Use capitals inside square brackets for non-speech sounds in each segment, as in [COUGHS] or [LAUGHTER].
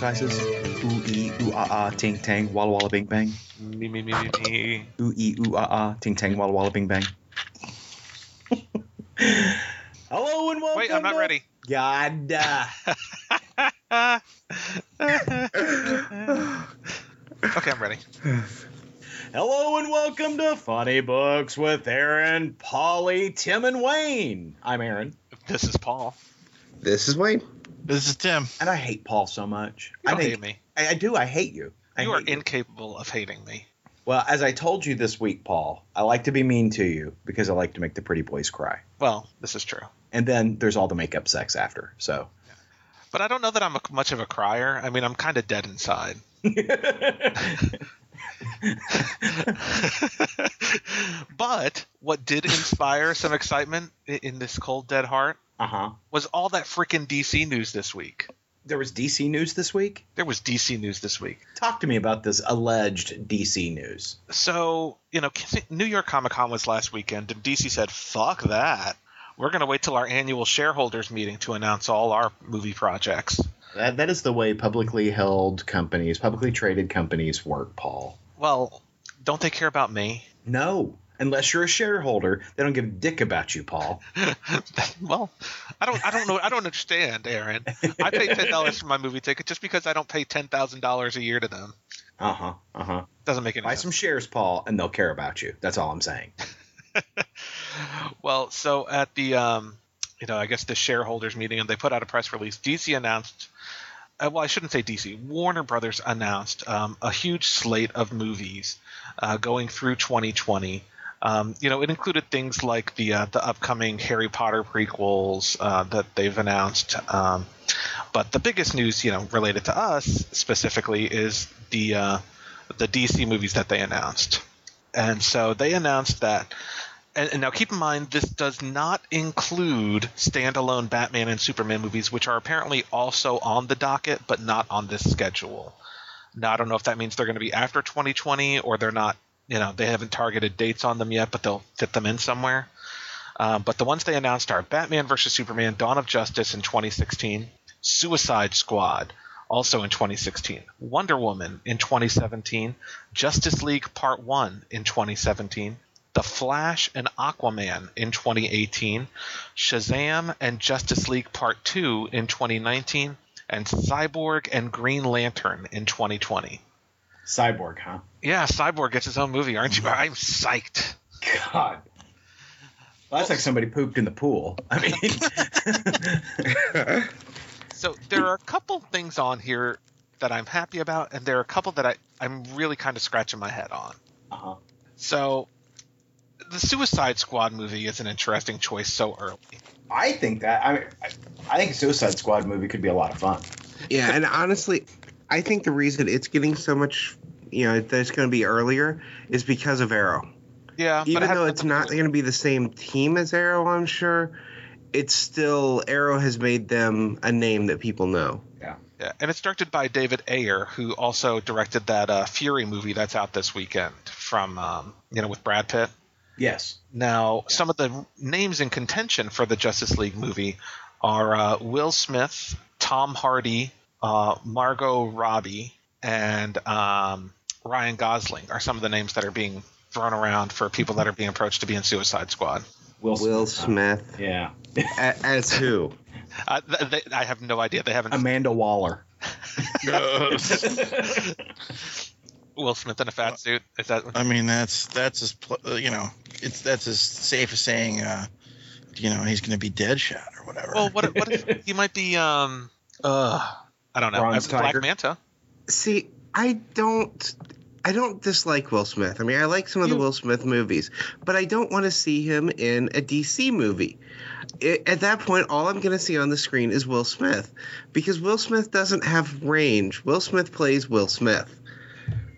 motion exercises. Ooh ee ooh ah ah ting tang walla walla bing bang. Me, me, me, me, me. Ooh ee ooh ah ah ting tang walla walla bing bang. [LAUGHS] Hello and welcome. Wait, I'm not to- ready. God. uh, [LAUGHS] okay, I'm ready. [LAUGHS] Hello and welcome to Funny Books with Aaron, Polly, Tim, and Wayne. I'm Aaron, This is Paul. This is Wayne. This is Tim. and I hate Paul so much. You I don't think hate me. I, I do. I hate you. I You are hate incapable of hating me. Well, as I told you this week, Paul, I like to be mean to you because I like to make the pretty boys cry. Well, this is true. And then there's all the makeup sex after. So. But I don't know that I'm a, much of a crier. I mean, I'm kind of dead inside. [LAUGHS] [LAUGHS] but what did inspire some excitement in this cold, dead heart uh huh. was all that freaking DC news this week. There was DC news this week. There was DC news this week. Talk to me about this alleged DC news. So, you know, New York Comic Con was last weekend, and DC said, fuck that. We're going to wait till our annual shareholders meeting to announce all our movie projects. That that is the way publicly held companies, publicly traded companies work, Paul. Well, don't they care about me? No, unless you're a shareholder, they don't give a dick about you, Paul. [LAUGHS] well, I don't, I don't know, I don't understand, Aaron. I pay ten dollars for my movie ticket just because I don't pay ten thousand dollars a year to them. Uh huh. Uh huh. Doesn't make any Buy sense. some shares, Paul, and they'll care about you. That's all I'm saying. [LAUGHS] Well, so at the, um, you know, I guess the shareholders meeting, and they put out a press release. DC announced. Uh, well, I shouldn't say DC. Warner Brothers announced um, a huge slate of movies uh, going through 2020. Um, you know, it included things like the uh, the upcoming Harry Potter prequels uh, that they've announced. Um, but the biggest news, you know, related to us specifically, is the uh, the DC movies that they announced. And so they announced that and, and now keep in mind this does not include standalone Batman and Superman movies, which are apparently also on the docket, but not on this schedule. Now I don't know if that means they're going to be after 2020 or they're not. You know, they haven't targeted dates on them yet, but they'll fit them in somewhere. Um, but the ones they announced are Batman vs Superman: Dawn of Justice in 2016, Suicide Squad also in 2016, Wonder Woman in 2017, Justice League Part 1 in 2017, The Flash and Aquaman in 2018, Shazam and Justice League Part 2 in 2019, and Cyborg and Green Lantern in 2020. Cyborg, huh? Yeah, Cyborg gets his own movie, aren't you? I'm psyched. God. Well, that's like somebody pooped in the pool. I mean, [LAUGHS] So there are a couple things on here that I'm happy about, and there are a couple that I, I'm really kind of scratching my head on. uh-huh. So the Suicide Squad movie is an interesting choice so early. I think that I mean, I, I think a Suicide Squad movie could be a lot of fun. Yeah, and honestly, I think the reason it's getting so much, you know, that it's going to be earlier is because of Arrow. Yeah, Even has though it's not going to be the same team as Arrow, I'm sure, it's still Arrow has made them a name that people know. Yeah, yeah, and it's directed by David Ayer, who also directed that uh, Fury movie that's out this weekend from um, you know with Brad Pitt. Yes. Now, some of the names in contention for the Justice League movie are uh, Will Smith, Tom Hardy, uh, Margot Robbie, and um, Ryan Gosling are some of the names that are being thrown around for people that are being approached to be in Suicide Squad. Will Will Smith. Smith Yeah. a- as who? [LAUGHS] Uh, th- they, I have no idea. They haven't. Amanda Waller. [LAUGHS] Will Smith in a fat suit. Is that? I mean, that's that's as pl- uh, you know, it's that's as safe as saying, uh, you know, he's going to be Deadshot or whatever. Well, what, what if he might be? Um, uh, I don't know. Bronze Black Tiger? Manta. See, I don't. I don't dislike Will Smith. I mean, I like some of the Will Smith movies, but I don't want to see him in a DC movie. I at that point, all I'm going to see on the screen is Will Smith because Will Smith doesn't have range. Will Smith plays Will Smith.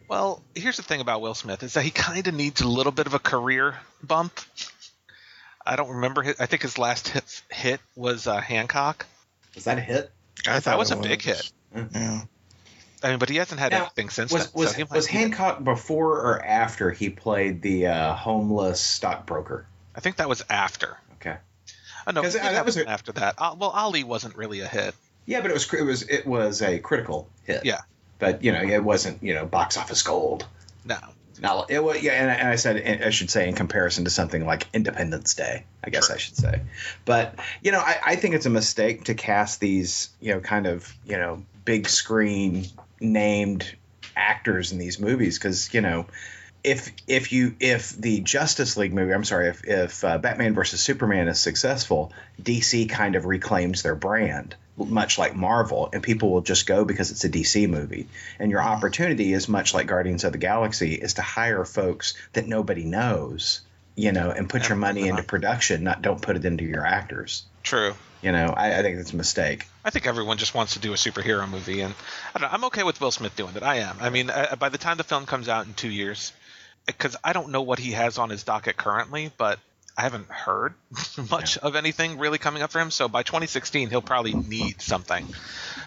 Well, here's the thing about Will Smith is that he kind of needs a little bit of a career bump. I don't remember. His, I think his last hit, hit was uh, Hancock. Was that a hit? I thought that was it a big hit. Yeah. I mean, but he hasn't had Now, anything since Was then. was, so was Hancock before or after he played the uh, homeless stockbroker? I think that was after. Okay. Oh, no, it uh, that was a- after that. Uh, well, Ali wasn't really a hit. Yeah, but it was it was it was a critical hit. Yeah. but you know it wasn't you know box office gold. No. Now it was yeah, and, I- and I said I should say in comparison to something like Independence Day, I guess Sure. I should say. But you know, I, I think it's a mistake to cast these you know kind of you know big screen named actors in these movies because you know if if you if the Justice League movie, I'm sorry, if if uh, Batman versus Superman is successful, DC kind of reclaims their brand, much like Marvel, and people will just go because it's a DC movie. And your opportunity is much like Guardians of the Galaxy, is to hire folks that nobody knows, you know, and put your money into production, not don't put it into your actors. True. You know, I, I think it's a mistake. I think everyone just wants to do a superhero movie, and I don't know, I'm okay with Will Smith doing it. I am. I mean, uh, by the time the film comes out in two years, because I don't know what he has on his docket currently, but I haven't heard [LAUGHS] much of anything really coming up for him. So by 2016, he'll probably need something.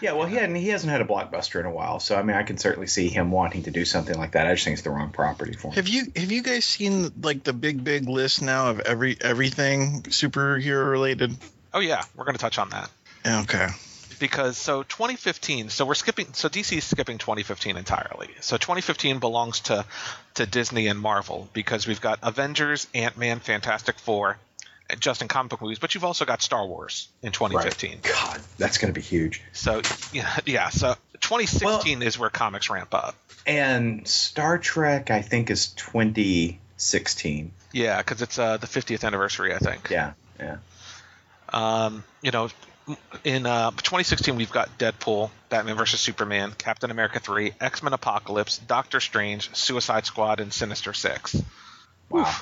Yeah, well, he hadn't he hasn't had a blockbuster in a while, so I mean, I can certainly see him wanting to do something like that. I just think it's the wrong property for him. Have you have you guys seen like the big big list now of every everything superhero related? Oh yeah, we're going to touch on that. Okay. because so 2015 so we're skipping so dc is skipping 2015 entirely so 2015 belongs to to disney and marvel because we've got avengers ant-man fantastic four just in comic book movies but you've also got star wars in 2015 God, that's going to be huge. so [LAUGHS] yeah yeah so 2016 is where comics ramp up And Star Trek, I think, is 2016. yeah because it's uh, the 50th anniversary i think Yeah, yeah. Um, you know, in uh, 2016, we've got Deadpool, Batman vs Superman, Captain America 3, X Men Apocalypse, Doctor Strange, Suicide Squad, and Sinister Six. Wow.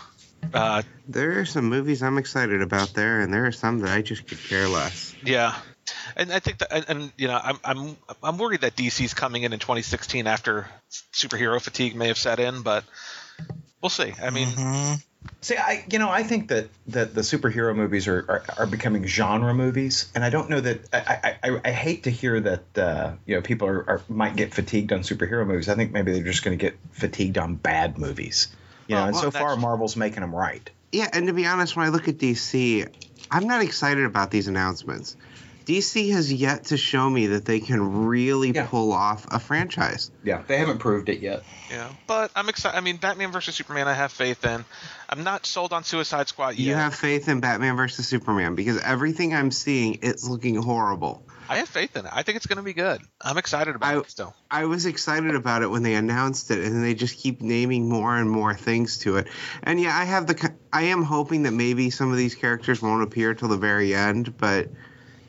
Uh, There are some movies I'm excited about there, and there are some that I just could care less. yeah, and I think that, and, and you know, I'm I'm I'm worried that DC's coming in in 2016 after superhero fatigue may have set in, but we'll see. I mean, Mhm. See, I you know I think that that the superhero movies are are, are becoming genre movies, and I don't know that I I, I, I hate to hear that uh, you know people are, are might get fatigued on superhero movies. I think maybe they're just going to get fatigued on bad movies. You know, Well, and so far Marvel's making them right. Yeah, and to be honest, when I look at DC, I'm not excited about these announcements. DC has yet to show me that they can really Yeah. pull off a franchise. Yeah, they haven't proved it yet. yeah, but I'm excited. I mean, Batman versus Superman, I have faith in. I'm not sold on Suicide Squad yet. You have faith in Batman versus Superman because everything I'm seeing, it's looking horrible. I have faith in it. I think it's going to be good. I'm excited about I- it still. I was excited about it when they announced it, and they just keep naming more and more things to it. And yeah, I have the, I am hoping that maybe some of these characters won't appear till the very end, but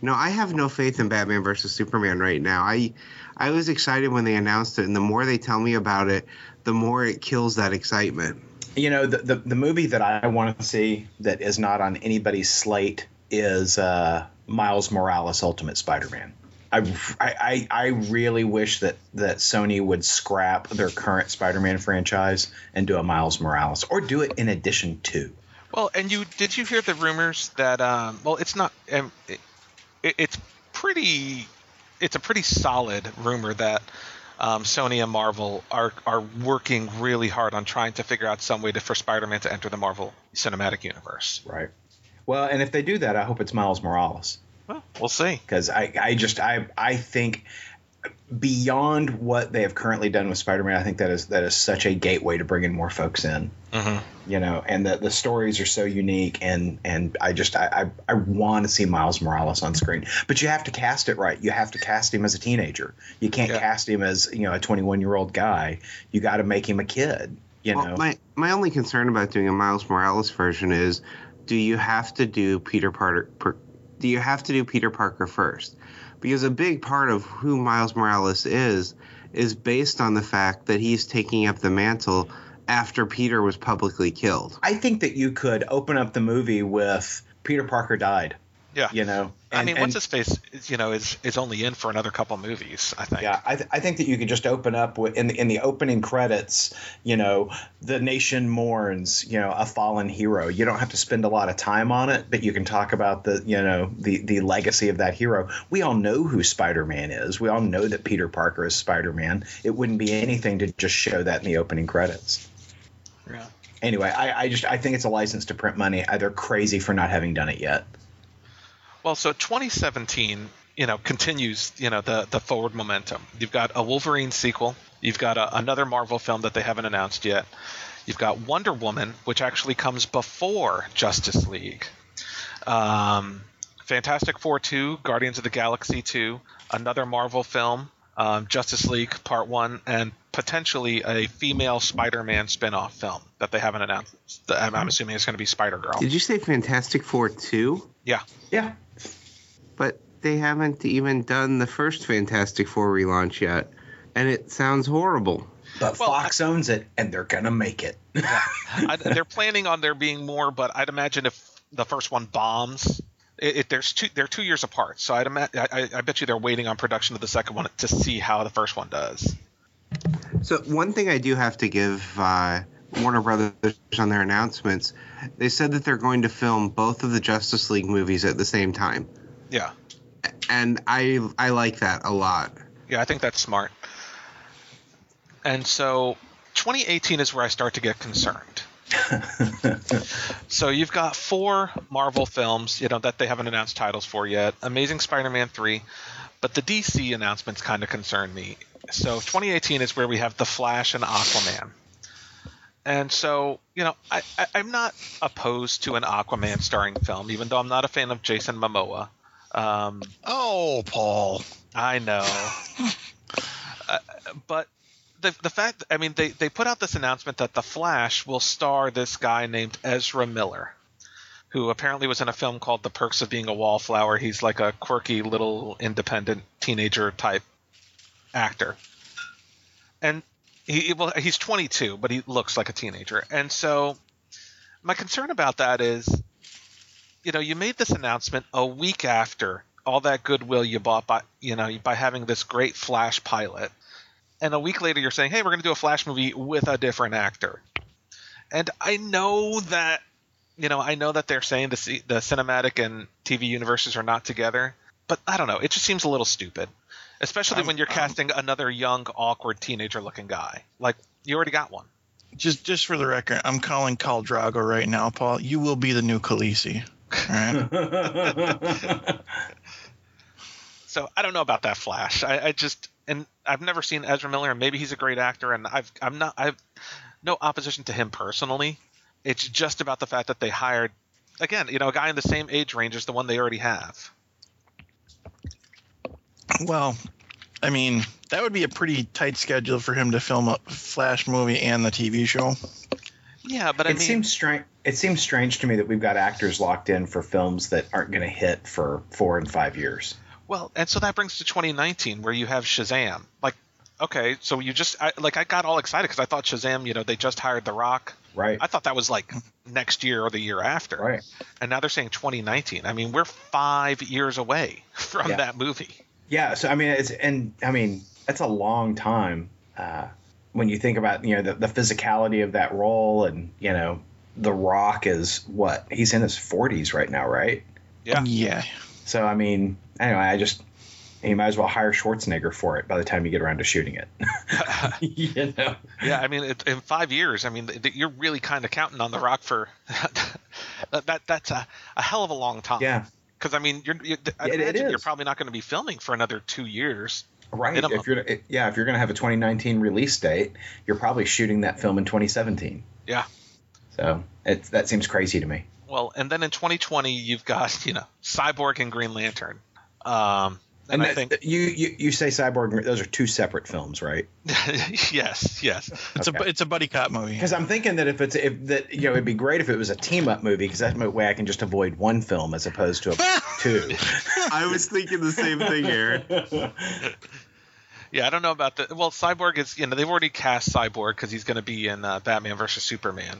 no, I have no faith in Batman versus Superman right now. I, I was excited when they announced it, and the more they tell me about it, the more it kills that excitement. You know, the, the, the movie that I want to see that is not on anybody's slate is uh, Miles Morales Ultimate Spider-Man. I, I, I really wish that, that Sony would scrap their current Spider-Man franchise and do a Miles Morales, or do it in addition to. Well, and you did you hear the rumors that um, well, it's not um, it, it, it's pretty it's a pretty solid rumor that um, Sony and Marvel are are working really hard on trying to figure out some way to, for Spider-Man to enter the Marvel Cinematic Universe. Right. Well, and if they do that, I hope it's Miles Morales. Well, we'll see. because I, I just I I think beyond what they have currently done with Spider-Man, I think that is that is such a gateway to bringing more folks in. Mm-hmm. You know, and the the stories are so unique, and and I just I I, I want to see Miles Morales on screen, but you have to cast it right. You have to cast him as a teenager. You can't Yeah. cast him as you know a 21 year old guy. You got to make him a kid. You Well, know, my my only concern about doing a Miles Morales version is, do you have to do Peter Parker? Per, do you have to do Peter Parker first? Because a big part of who Miles Morales is is based on the fact that he's taking up the mantle after Peter was publicly killed. I think that you could open up the movie with Peter Parker died. Yeah. You know, I mean, what's his face? You know, is is only in for another couple movies. I think. Yeah, I, th- I think that you could just open up with in the, in the opening credits, you know, the nation mourns, you know, a fallen hero. You don't have to spend a lot of time on it, but you can talk about the, you know, the the legacy of that hero. We all know who Spider-Man is. We all know that Peter Parker is Spider-Man. It wouldn't be anything to just show that in the opening credits. Yeah. Anyway, I, I just I think it's a license to print money. They're crazy for not having done it yet. Well, so 2017, you know continues you know the the forward momentum. You've got a Wolverine sequel. You've got a, another Marvel film that they haven't announced yet. You've got Wonder Woman, which actually comes before Justice League. Um, Fantastic Four 2, Guardians of the Galaxy 2, another Marvel film, um, Justice League Part 1, and potentially a female Spider Man spin off film that they haven't announced. I'm, I'm assuming it's going to be Spider Girl. Did you say Fantastic Four 2? Yeah. Yeah. But they haven't even done the first Fantastic Four relaunch yet. And it sounds horrible. But Well, Fox owns it, and they're gonna make it. [LAUGHS] I, they're planning on there being more, but I'd imagine if the first one bombs, it, it, there's two. They're two years apart, so I'd ima- I, I bet you they're waiting on production of the second one to see how the first one does. So one thing I do have to give uh, Warner Brothers on their announcements, they said that they're going to film both of the Justice League movies at the same time, Yeah, and I I like that a lot. yeah, I think that's smart. And so, 2018 is where I start to get concerned. [LAUGHS] so you've got four Marvel films, you know, that they haven't announced titles for yet. Amazing Spider-Man 3, but the DC announcements kind of concern me. So 2018 is where we have The Flash and Aquaman. And so, you know, I, I, I'm not opposed to an Aquaman starring film, even though I'm not a fan of Jason Momoa. Um, Oh, Paul. I know. [LAUGHS] uh, but the the fact, I mean, they they put out this announcement that the Flash will star this guy named Ezra Miller, who apparently was in a film called The Perks of Being a Wallflower. He's like a quirky little independent teenager type actor, and he well he's 22, but he looks like a teenager, and so my concern about that is you know, you made this announcement a week after all that goodwill you bought by, you know, by having this great Flash pilot, and a week later you're saying, "Hey, we're going to do a Flash movie with a different actor." And I know that, you know, I know that they're saying the c- the cinematic and TV universes are not together, but I don't know. It just seems a little stupid, especially I'm- when you're I'm- casting another young, awkward teenager-looking guy. Like you already got one. Just just for the record, I'm calling Khal Drogo right now, Paul. You will be the new Khaleesi. All right. [LAUGHS] So I don't know about that Flash. I, I just and I've never seen Ezra Miller, and maybe he's a great actor, and I've I'm not I've no opposition to him personally. It's just about the fact that they hired again, you know, a guy in the same age range as the one they already have. well, I mean, that would be a pretty tight schedule for him to film a Flash movie and the TV show. Yeah, but I it mean, seems strange. It seems strange to me that we've got actors locked in for films that aren't going to hit for four and five years. well, and so that brings to 2019 where you have Shazam. Like, okay, so you just I, like I got all excited because I thought Shazam, you know, they just hired The Rock. Right. I thought that was like next year or the year after. Right. And now they're saying 2019. I mean, we're five years away [LAUGHS] from Yeah. that movie. Yeah. So I mean, it's and I mean that's a long time uh, when you think about you know the, the physicality of that role and you know the Rock is what he's in his 40s right now, right? Yeah. Yeah. So I mean, anyway, I just you might as well hire Schwarzenegger for it by the time you get around to shooting it. [LAUGHS] [LAUGHS] you know. Yeah, I mean, it, in five years, I mean, th- you're really kind of counting on The Rock for [LAUGHS] that. that that's a, a hell of a long time. Yeah. Because I mean, you're, you I It- it imagine you're probably not going to be filming for another two years. Right. Minimum. If you're it- yeah, if you're going to have a 2019 release date, you're probably shooting that film in 2017. Yeah. So it that seems crazy to me. Well, and then in 2020, you've got you know Cyborg and Green Lantern. Um, and, I think you, you you say Cyborg. Those are two separate films, right? [LAUGHS] yes, yes. It's a it's a buddy cop movie. Because I'm thinking that if it's if that you know it'd be great if it was a team up movie because that way I can just avoid one film as opposed to a [LAUGHS] two. I was thinking the same thing, Aaron. [LAUGHS] Yeah, I don't know about the. Well, Cyborg is you know they've already cast Cyborg because he's going to be in uh, Batman versus Superman,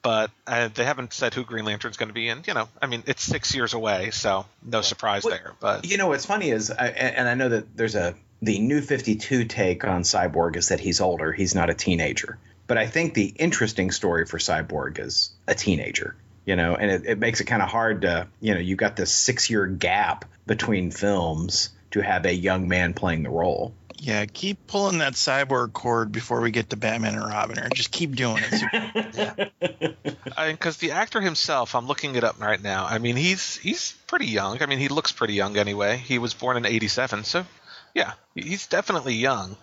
but uh, they haven't said who Green Lantern's going to be in. You know, I mean it's six years away, so no surprise Well, there. But You know what's funny is, I, and I know that there's a the new 52 take on Cyborg is that he's older, he's not a teenager. But I think the interesting story for Cyborg is a teenager. You know, and it, it makes it kind of hard to, you know, you've got this six year gap between films to have a young man playing the role. Yeah, keep pulling that cyborg cord before we get to Batman and Robin, or just keep doing it. [LAUGHS] because the actor himself, I'm looking it up right now. I mean, he's he's pretty young. I mean, he looks pretty young anyway. He was born in '87, so yeah, he's definitely young.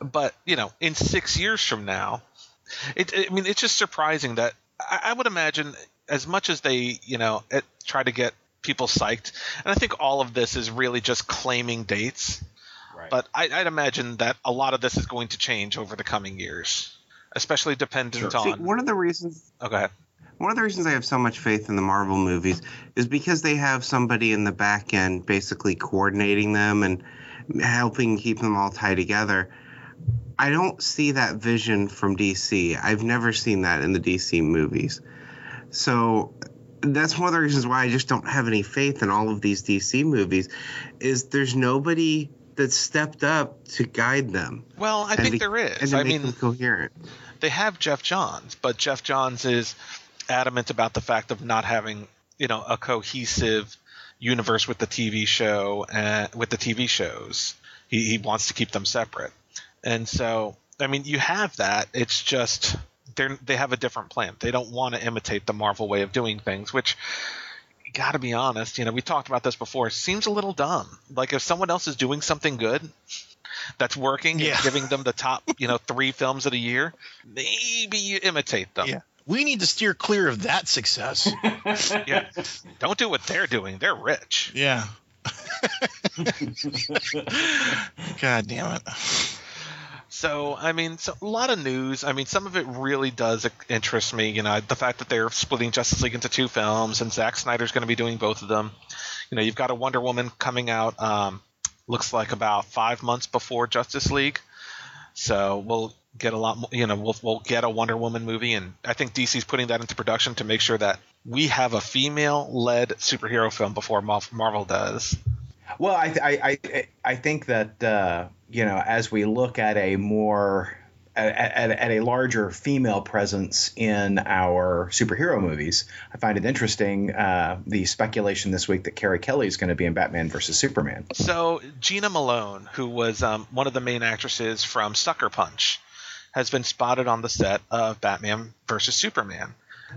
But you know, in six years from now, it, I mean, it's just surprising that I, I would imagine as much as they, you know, it, try to get people psyched, and I think all of this is really just claiming dates. Right. But I, I'd imagine that a lot of this is going to change over the coming years, especially dependent See, on. one of the reasons oh, go one of the reasons I have so much faith in the Marvel movies is because they have somebody in the back end basically coordinating them and helping keep them all tied together. I don't see that vision from DC. I've never seen that in the DC movies. So that's one of the reasons why I just don't have any faith in all of these DC movies is there's nobody that stepped up to guide them Well, I think to- there is. I mean, coherent. they have Geoff Johns, but Geoff Johns is adamant about the fact of not having, you know, a cohesive universe with the TV show and with the TV shows. He, he wants to keep them separate, and so I mean, you have that. It's just they they have a different plan. They don't want to imitate the Marvel way of doing things, which. Got to be honest, you know, we talked about this before. Seems a little dumb. Like if someone else is doing something good, that's working, Yeah. giving them the top, you know, [LAUGHS] three films of the year, maybe you imitate them. Yeah. We need to steer clear of that success. [LAUGHS] Yeah. Don't do what they're doing. They're rich. Yeah. [LAUGHS] God damn it. So, I mean, so, a lot of news. I mean, some of it really does interest me. You know, the fact that they're splitting Justice League into two films, and Zack Snyder's going to be doing both of them. You know, you've got a Wonder Woman coming out. Um, looks like about five months before Justice League. So we'll get a lot more. You know, we'll we'll get a Wonder Woman movie, and I think DC's putting that into production to make sure that we have a female-led superhero film before Marvel does. Well, I I I, I think that uh, you know as we look at a more at, at, at a larger female presence in our superhero movies, I find it interesting uh, the speculation this week that Carrie Kelly is going to be in Batman versus Superman. So Jena Malone, who was um, one of the main actresses from Sucker Punch, has been spotted on the set of Batman versus Superman,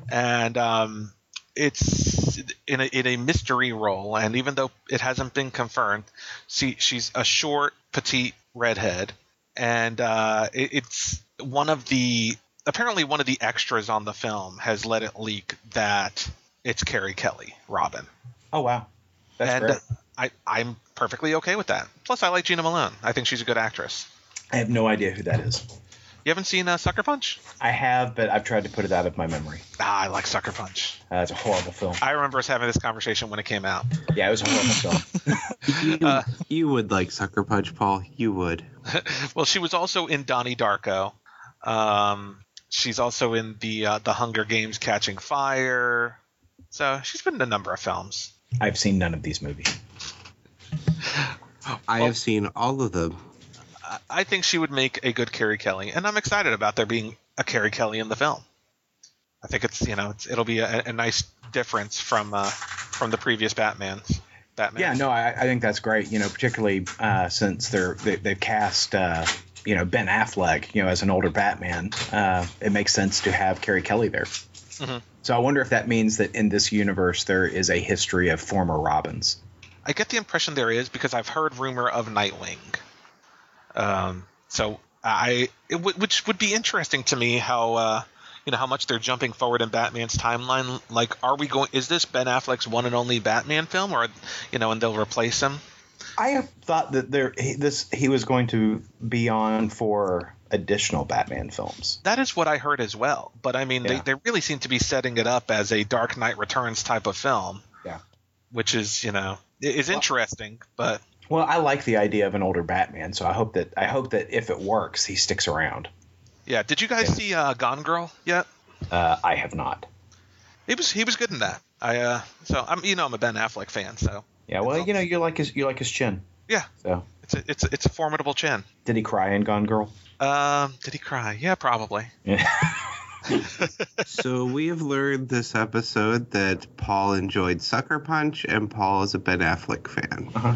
and um, it's in a, in a mystery role. And even though it hasn't been confirmed, she, she's a short, petite redhead, and uh, it, it's one of the apparently one of the extras on the film has let it leak that it's Carrie Kelly, Robin Oh wow, that's and great. uh, I, I'm perfectly okay with that. Plus, I like Jena Malone. I think she's a good actress. I have no idea who that is. You haven't seen uh, Sucker Punch? I have, but I've tried to put it out of my memory. Ah, I like Sucker Punch. Uh, it's a horrible film. I remember us having this conversation when it came out. Yeah, it was a horrible film. [LAUGHS] You, Uh, you would like Sucker Punch, Paul. You would. [LAUGHS] well, she was also in Donnie Darko. Um, she's also in the uh, the Hunger Games Catching Fire. So she's been in a number of films. I've seen none of these movies. [LAUGHS] I have seen all of them. I- think she would make a good Carrie Kelly, and I'm excited about there being a Carrie Kelly in the film. I think it's you know it's, it'll be a, a nice difference from uh, from the previous Batman's. Batman. Yeah, no, I, I think that's great. You know, particularly uh, since they're they, they've cast uh, you know Ben Affleck, you know, as an older Batman. Uh, it makes sense to have Carrie Kelly there. Mhm. So I wonder if that means that in this universe there is a history of former Robins. I get the impression there is because I've heard rumor of Nightwing. Um, so I, w- which would be interesting to me how, uh, you know, how much they're jumping forward in Batman's timeline. Like, are we going? Is this Ben Affleck's one and only Batman film, or, you know, and they'll replace him? I have thought that there he, this he was going to be on for additional Batman films. That is what I heard as well. But I mean, Yeah. they, they really seem to be setting it up as a Dark Knight Returns type of film. Yeah. Which is, you know, is Well- interesting, but Well, I like the idea of an older Batman, so I hope that I hope that if it works, he sticks around. yeah. Did you guys Yeah. see uh, Gone Girl yet? Uh, I have not. He was he was good in that. I uh, so I'm you know I'm a Ben Affleck fan, so Yeah, well, you know, you like his you like his chin. Yeah. So, it's a, it's a, it's a formidable chin. did he cry in Gone Girl? Um, did he cry? Yeah, probably. Yeah. [LAUGHS] so we have learned this episode that Paul enjoyed Sucker Punch and Paul is a Ben Affleck fan. Uh-huh.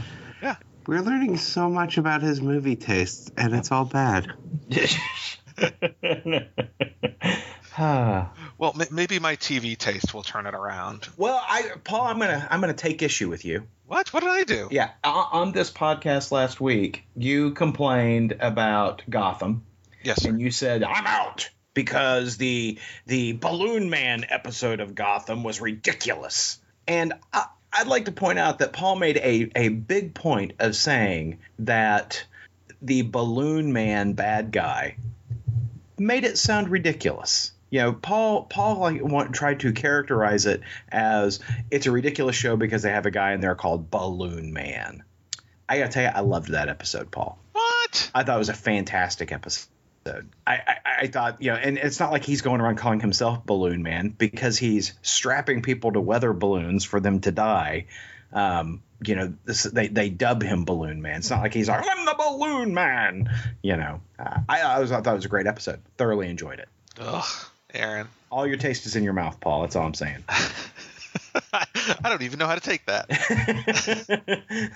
Yeah. We're learning so much about his movie tastes, and it's all bad. [LAUGHS] [SIGHS] Well, m- maybe my TV taste will turn it around. well, I Paul, I'm gonna I'm gonna take issue with you. What? What did I do? Yeah, o- on this podcast last week, you complained about Gotham, Yes, sir. and you said I'm out because the the Balloon Man episode of Gotham was ridiculous. And I, I'd like to point out that Paul made a a big point of saying that the Balloon Man bad guy made it sound ridiculous. You know, Paul Paul like want, tried to characterize it as it's a ridiculous show because they have a guy in there called Balloon Man. I gotta tell you, I loved that episode, Paul. What? I thought it was a fantastic episode. I, I, I thought, you know, and it's not like he's going around calling himself Balloon Man because he's strapping people to weather balloons for them to die. Um, you know, this, they they dub him Balloon Man. It's not like he's like I'm the Balloon Man. You know, uh, I, I was I thought it was a great episode. Thoroughly enjoyed it. Ugh, Aaron. All your taste is in your mouth, Paul. That's all I'm saying. [LAUGHS] [LAUGHS] I don't even know how to take that. [LAUGHS]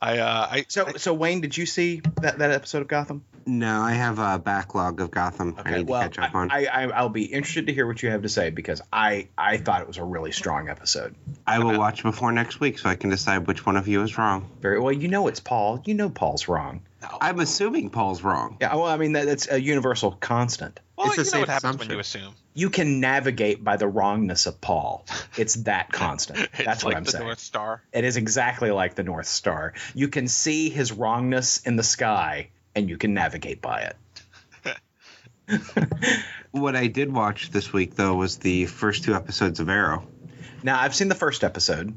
I uh, I so so Wayne, did you see that that episode of Gotham? No, I have a backlog of Gotham I need well, to catch up on. I, I I'll be interested to hear what you have to say because I I thought it was a really strong episode. I will watch before next week so I can decide which one of you is wrong. Very well. You know it's Paul. You know Paul's wrong. I'm assuming Paul's wrong. Yeah. Well, I mean that, that's a universal constant. well, it's a you know what happens assumption. when you assume. You can navigate by the wrongness of Paul. It's that [LAUGHS] constant. It's That's what like I'm the saying. North Star. It is exactly like the North Star. You can see his wrongness in the sky, and you can navigate by it. [LAUGHS] What I did watch this week, though, was the first two episodes of Arrow. Now I've seen the first episode,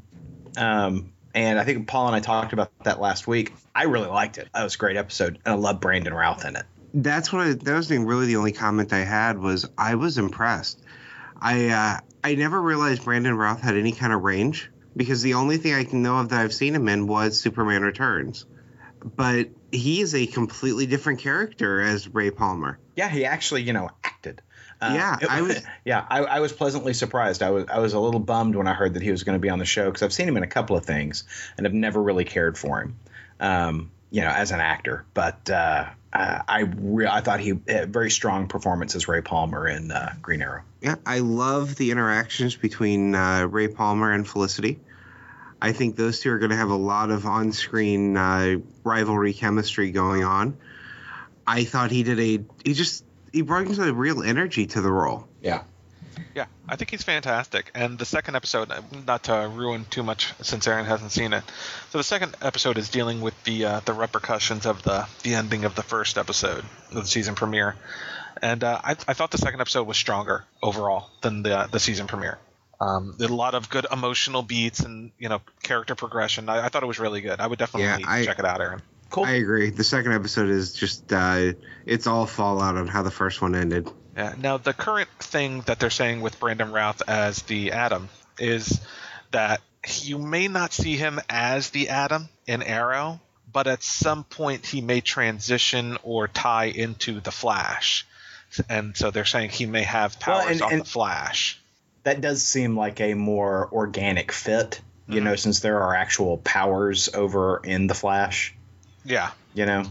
um, and I think Paul and I talked about that last week. I really liked it. That was a great episode, and I love Brandon Routh in it. That's what I, that was the- really the only comment I had was I was impressed. I uh, I never realized Brandon Routh had any kind of range because the only thing I can know of that I've seen him in was Superman Returns, but he is a completely different character as Ray Palmer. Yeah, he actually, you know, acted. Uh, Yeah, it- I was- [LAUGHS] Yeah, I, I was pleasantly surprised. I was I was a little bummed when I heard that he was going to be on the show because I've seen him in a couple of things and have never really cared for him, um, you know, as an actor. But uh, uh, I re- I thought he had very strong performance as Ray Palmer in uh, Green Arrow. Yeah, I love the interactions between uh, Ray Palmer and Felicity. I think those two are going to have a lot of on-screen uh, rivalry chemistry going on. I thought he did a he just he brings a real energy to the role. Yeah. Yeah, I think he's fantastic. And the second episode, uh, not to ruin too much since Aaron hasn't seen it. So the second episode is dealing with the uh, the repercussions of the the ending of the first episode of the season premiere. And uh, I, I thought the second episode was stronger overall than the the season premiere. Um, there a lot of good emotional beats and you know character progression. I, I thought it was really good. I would definitely Yeah, I- check it out, Aaron. Cool. I agree. The second episode is just uh, it's all fallout on how the first one ended. Yeah. Now, the current thing that they're saying with Brandon Routh as the Atom is that you may not see him as the Atom in Arrow, but at some point he may transition or tie into the Flash. And so they're saying he may have Well, powers and- on and- the Flash. that does seem like a more organic fit. You Mm-hmm. know, since there are actual powers over in the Flash. Yeah. You know.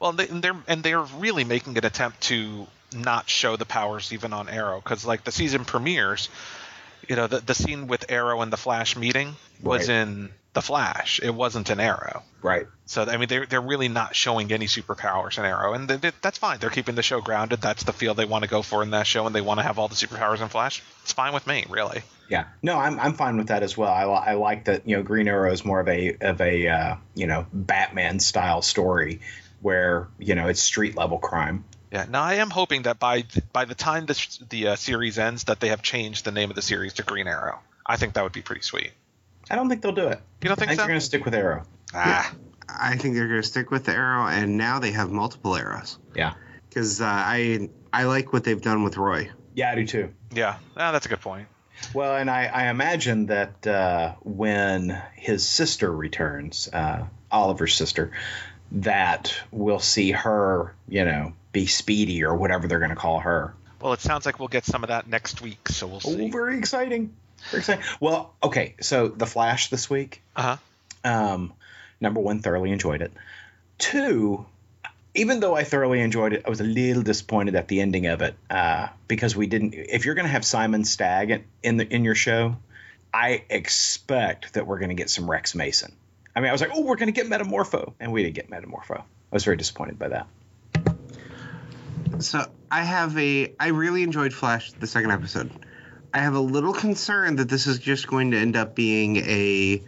Well, they, and they're and they're really making an attempt to not show the powers even on Arrow because like the season premieres, you know, the the scene with Arrow and the Flash meeting was Right. in the Flash. It wasn't in Arrow. Right. So I mean, they're they're really not showing any superpowers in Arrow, and they, they- that's fine. They're keeping the show grounded. That's the feel they want to go for in that show, and they want to have all the superpowers in Flash. It's fine with me, really. Yeah, no, I'm I'm fine with that as well. I, I like that you know Green Arrow is more of a of a uh, you know Batman style story where you know it's street level crime. Yeah. Now I am hoping that by by the time this, the uh, series ends, that they have changed the name of the series to Green Arrow. I think that would be pretty sweet. I don't think they'll do it. You don't I think, think so? they're going to stick with Arrow. Ah. I think they're going to stick with the arrow, and now they have multiple arrows. Yeah, Because uh, I I like what they've done with Roy. yeah, I do too. Yeah. Ah, that's a good point. Well, and I, I imagine that uh, when his sister returns, uh, Oliver's sister, that we'll see her, you know, be Speedy or whatever they're going to call her. Well, it sounds like we'll get some of that next week, so we'll Oh, see. very exciting. Very exciting. Well, okay, so the Flash this week. Uh huh. Um, Number one, thoroughly enjoyed it. Two, even though I thoroughly enjoyed it, I was a little disappointed at the ending of it uh, because we didn't. If you're going to have Simon Stagg in the in your show, I expect that we're going to get some Rex Mason. I mean, I was like, oh, we're going to get Metamorpho, and we didn't get Metamorpho. I was very disappointed by that. So I have a. I really enjoyed Flash the second episode. I have a little concern that this is just going to end up being a,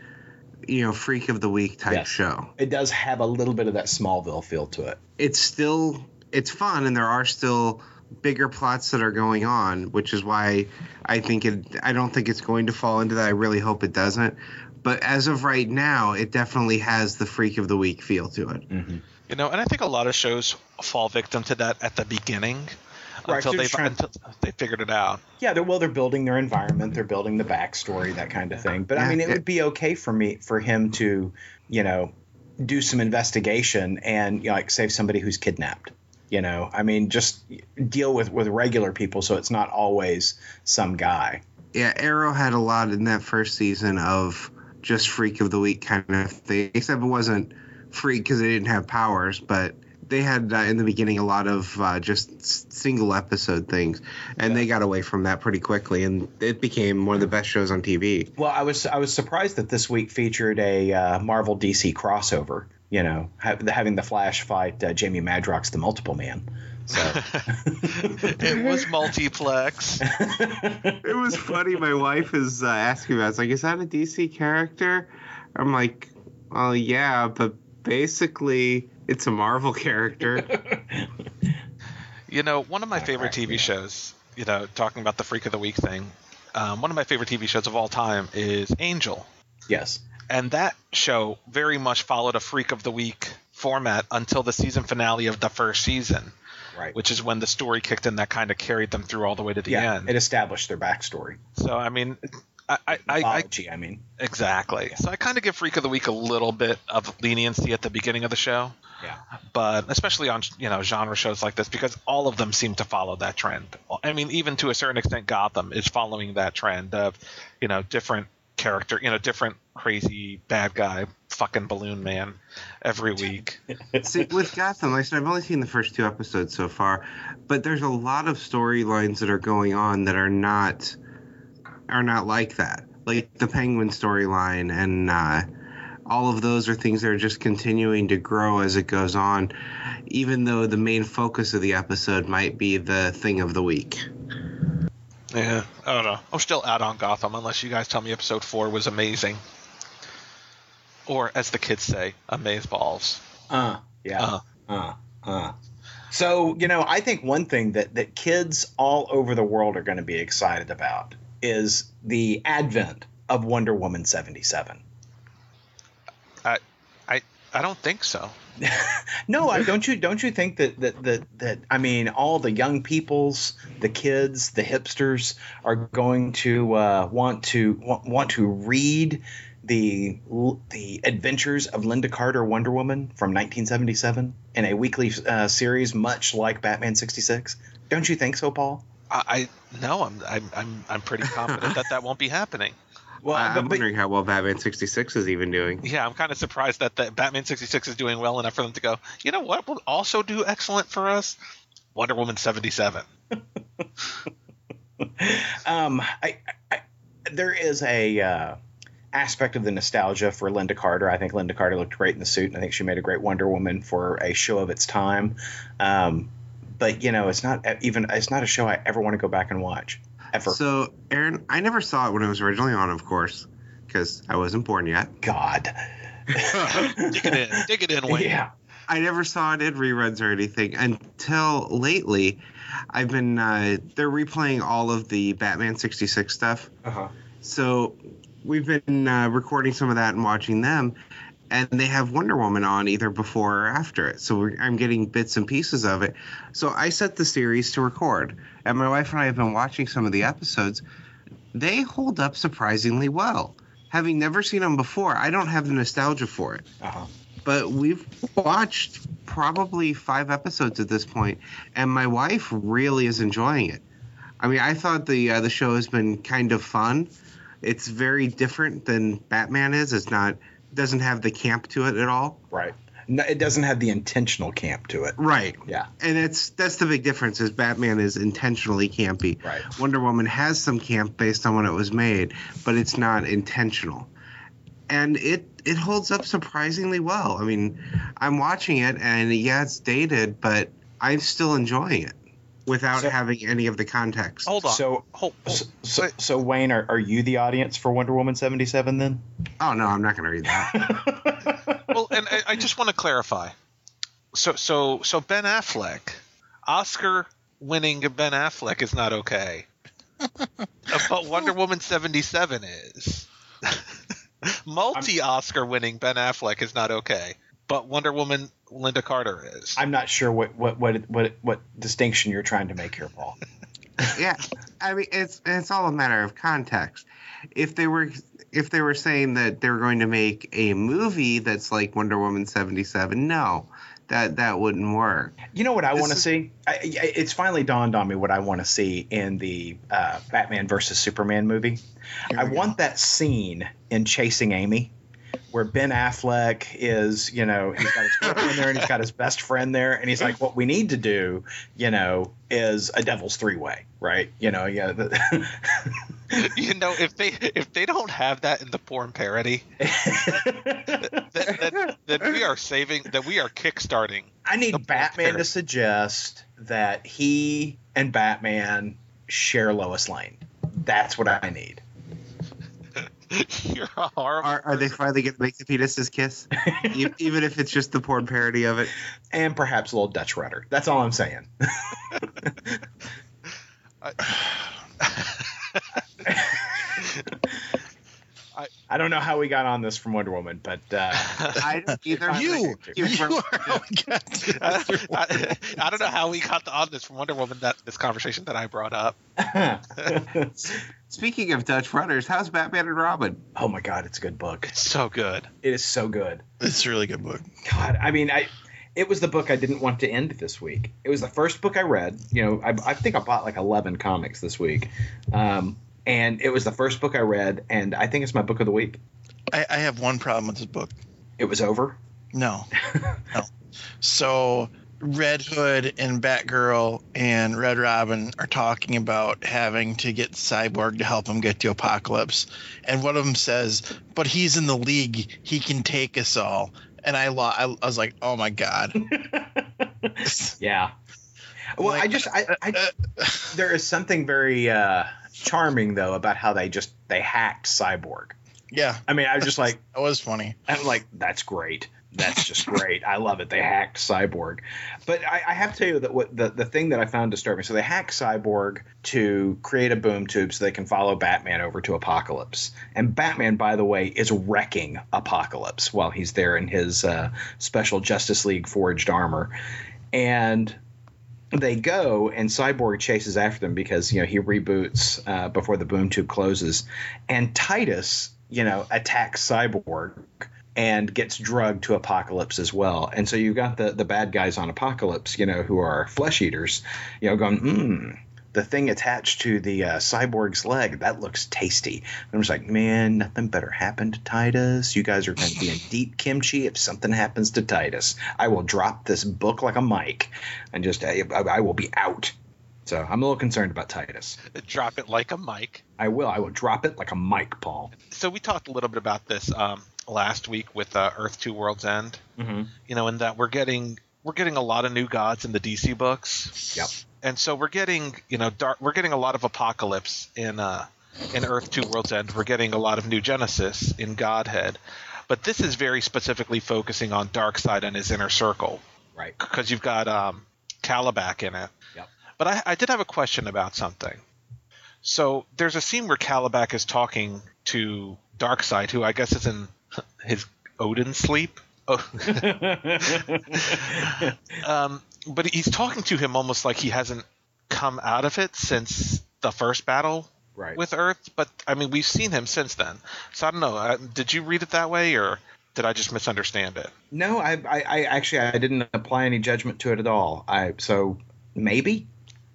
you know, freak of the week type Yes. show. It does have a little bit of that Smallville feel to it. It's still it's fun, and there are still bigger plots that are going on, which is why I think it. I don't think it's going to fall into that. I really hope it doesn't. But as of right now, it definitely has the freak of the week feel to it. Mm-hmm. You know, and I think a lot of shows fall victim to that at the beginning Right, until they're they trying- until they figured it out. Yeah, they're well, they're building their environment, they're building the backstory, that kind of thing. But I mean, it it- would be okay for me for him to, you know, do some investigation and you know, like save somebody who's kidnapped. You know, I mean, just deal with with regular people, so it's not always some guy. Yeah, Arrow had a lot in that first season of just freak of the week kind of thing. Except it wasn't freak because they didn't have powers, but they had uh, in the beginning a lot of uh, just single episode things, and they got away from that pretty quickly, and it became one of the best shows on TV. Well, I was I was surprised that this week featured a uh, Marvel DC crossover. You know, ha- having the Flash fight uh, Jamie Madrox, the Multiple Man. So [LAUGHS] it was multiplex. [LAUGHS] It was funny. My wife is uh, asking me, it. It's like, is that a DC character? I'm like, well, yeah, but basically, it's a Marvel character. You know, one of my favorite TV shows, you know, talking about the freak of the week thing, um, one of my favorite TV shows of all time is Angel. yes, And that show very much followed a freak of the week format until the season finale of the first season, right. which is when the story kicked in that kind of carried them through all the way to the yeah, end. it established their backstory. so, I mean, I, I, I, I I mean. exactly. So I kind of give Freak of the Week a little bit of leniency at the beginning of the show. Yeah. but especially on you know genre shows like this because all of them seem to follow that trend. I mean, even to a certain extent, Gotham is following that trend of you know different character, you know different crazy bad guy, fucking balloon man every [LAUGHS] week. See, with Gotham, like I said, I've only seen the first two episodes so far, but there's a lot of storylines that are going on that are not are not like that. Like the Penguin storyline and uh, all of those are things that are just continuing to grow as it goes on, even though the main focus of the episode might be the thing of the week. Yeah, I don't know. I'm still out on Gotham unless you guys tell me episode four was amazing, or as the kids say, amaze balls. Uh, yeah. Uh. Uh, uh. So, you know, I think one thing that, that kids all over the world are going to be excited about is the advent of Wonder Woman 77. I, I, I don't think so. [LAUGHS] No, I don't you don't you think that that that that I mean all the young peoples, the kids, the hipsters are going to uh, want to want, to read the the adventures of Lynda Carter Wonder Woman from 1977 in a weekly uh, series, much like Batman 66. Don't you think so, Paul? I, I no, I'm, I'm, I'm, I'm pretty confident that that won't be happening. Well, I- but- wondering how well Batman 66 is even doing. Yeah, I'm kind of surprised that the Batman 66 is doing well enough for them to go. You know what will also do excellent for us? Wonder Woman 77. [LAUGHS] um, I, I, there is a uh, aspect of the nostalgia for Lynda Carter. I think Lynda Carter looked great in the suit, and I think she made a great Wonder Woman for a show of its time. Um, but you know, it's not even it's not a show I ever want to go back and watch ever. So, Aaron, I never saw it when it was originally on, of course, because I wasn't born yet. God. [LAUGHS] dig it in, dig it in, Wayne. yeah. I never saw it in reruns or anything until lately. I've been uh, they're replaying all of the Batman '66 stuff, Uh-huh. so we've been uh, recording some of that and watching them, and they have Wonder Woman on either before or after it. So we're, I'm getting bits and pieces of it. So I set the series to record, and my wife and I have been watching some of the episodes. They hold up surprisingly well. Having never seen them before, I don't have the nostalgia for it Uh-huh. but we've watched probably five episodes at this point, and my wife really is enjoying it. I mean, I thought the uh, the show has been kind of fun. It's very different than Batman is. It's not doesn't have the camp to it at all. Right. No, it doesn't have the intentional camp to it. Right. Yeah. And it's that's the big difference is Batman is intentionally campy. Right. Wonder Woman has some camp based on when it was made, but it's not intentional. And it it holds up surprisingly well. I mean, I'm watching it and yeah, it's dated, but I'm still enjoying it without So- having any of the context. Hold on. So, hold, hold. so, so, so Wayne, are, are you the audience for Wonder Woman 77 then? Oh no, I'm not going to read that. [LAUGHS] well, and I, I just want to clarify. So, so, so Ben Affleck, Oscar-winning Ben Affleck is not okay, [LAUGHS] but Wonder Woman seventy-seven is. [LAUGHS] Multi-Oscar-winning Ben Affleck is not okay, but Wonder Woman Lynda Carter is. I'm not sure what, what, what, what, what distinction you're trying to make here, Paul. [LAUGHS] yeah, I mean it's it's all a matter of context. If they were if they were saying that they were going to make a movie that's like Wonder Woman 77, no. That that wouldn't work. You know what I want to see? I, I, it's finally dawned on me what I want to see in the uh, Batman versus Superman movie. I we go. want that scene in Chasing Amy where Ben Affleck is, you know, he's got his girlfriend there and he's got his best friend there, and he's like, "What we need to do, you know, is a Devil's Three Way, right? You know, yeah." The, [LAUGHS] you know, if they if they don't have that in the porn parody, that we are saving. That we are kickstarting. I need Batman parody. to suggest that he and Batman share Lois Lane. That's what I need. [LAUGHS] You're a horrible. Are, are they finally going to make the penises kiss? [LAUGHS] Even if it's just the porn parody of it. and perhaps a little Dutch rudder. That's all I'm saying. [LAUGHS] I don't know how we got on this from Wonder Woman, but uh, I don't either. You, You you were- are how we got to I. I- I don't know how we got on this from Wonder Woman that this conversation that I brought up. Speaking of Dutch runners, how's Batman and Robin? oh my god, it's a good book. It's so good. It is so good. It's a really good book. God, I mean, I it was the book I didn't want to end this week. It was the first book I read. You know, I, I think I bought like eleven comics this week, um, and it was the first book I read, and I think it's my book of the week. I, I have one problem with this book. It was over. No, [LAUGHS] no. So Red Hood and Batgirl and Red Robin are talking about having to get Cyborg to help them get to Apokolips, and one of them says, "But he's in the league; he can take us all." And I, lo- I, I was like, "Oh my god!" [LAUGHS] Yeah. Well, Like, I just I, I uh, there is something very uh, charming though about how they just they hacked Cyborg. yeah, I mean, I was just like, [LAUGHS] that was funny. I'm like, that's great. That's just great. I love it. They hacked Cyborg. But I, I have to tell you that what the, the thing that I found disturbing. So they hack Cyborg to create a boom tube so they can follow Batman over to Apokolips. And Batman, by the way, is wrecking Apokolips while he's there in his uh, special Justice League forged armor. And they go and cyborg chases after them because you know he reboots uh, before the boom tube closes and titus you know attacks cyborg and gets drugged to Apokolips as well and so you've got the the bad guys on Apokolips you know who are flesh eaters you know going hmm the thing attached to the uh, cyborg's leg that looks tasty and i'm just like man nothing better happened to titus you guys are going to be in deep kimchi if something happens to titus i will drop this book like a mic and just I, I I will be out. So I'm a little concerned about Titus. Drop it like a mic. I will. I will drop it like a mic, Paul. So we talked a little bit about this um, last week with uh, Earth Two Worlds End. Mm-hmm. You know, in that we're getting we're getting a lot of new gods in the DC books. Yep. And so we're getting you know dark. We're getting a lot of Apokolips in uh, in Earth Two Worlds End. We're getting a lot of new Genesis in Godhead. But this is very specifically focusing on Darkseid and his inner circle Right. because you've got um, Kalibak in it. Yep. But I, I did have a question about something. So there's a scene where Kalibak is talking to Darkseid, who I guess is in his Odin sleep. Oh. [LAUGHS] um, but he's talking to him almost like he hasn't come out of it since the first battle right. with Earth. But I mean, we've seen him since then. So I don't know. Uh, did you read it that way, or did I just misunderstand it? no, I, I, I actually I didn't apply any judgment to it at all. I so maybe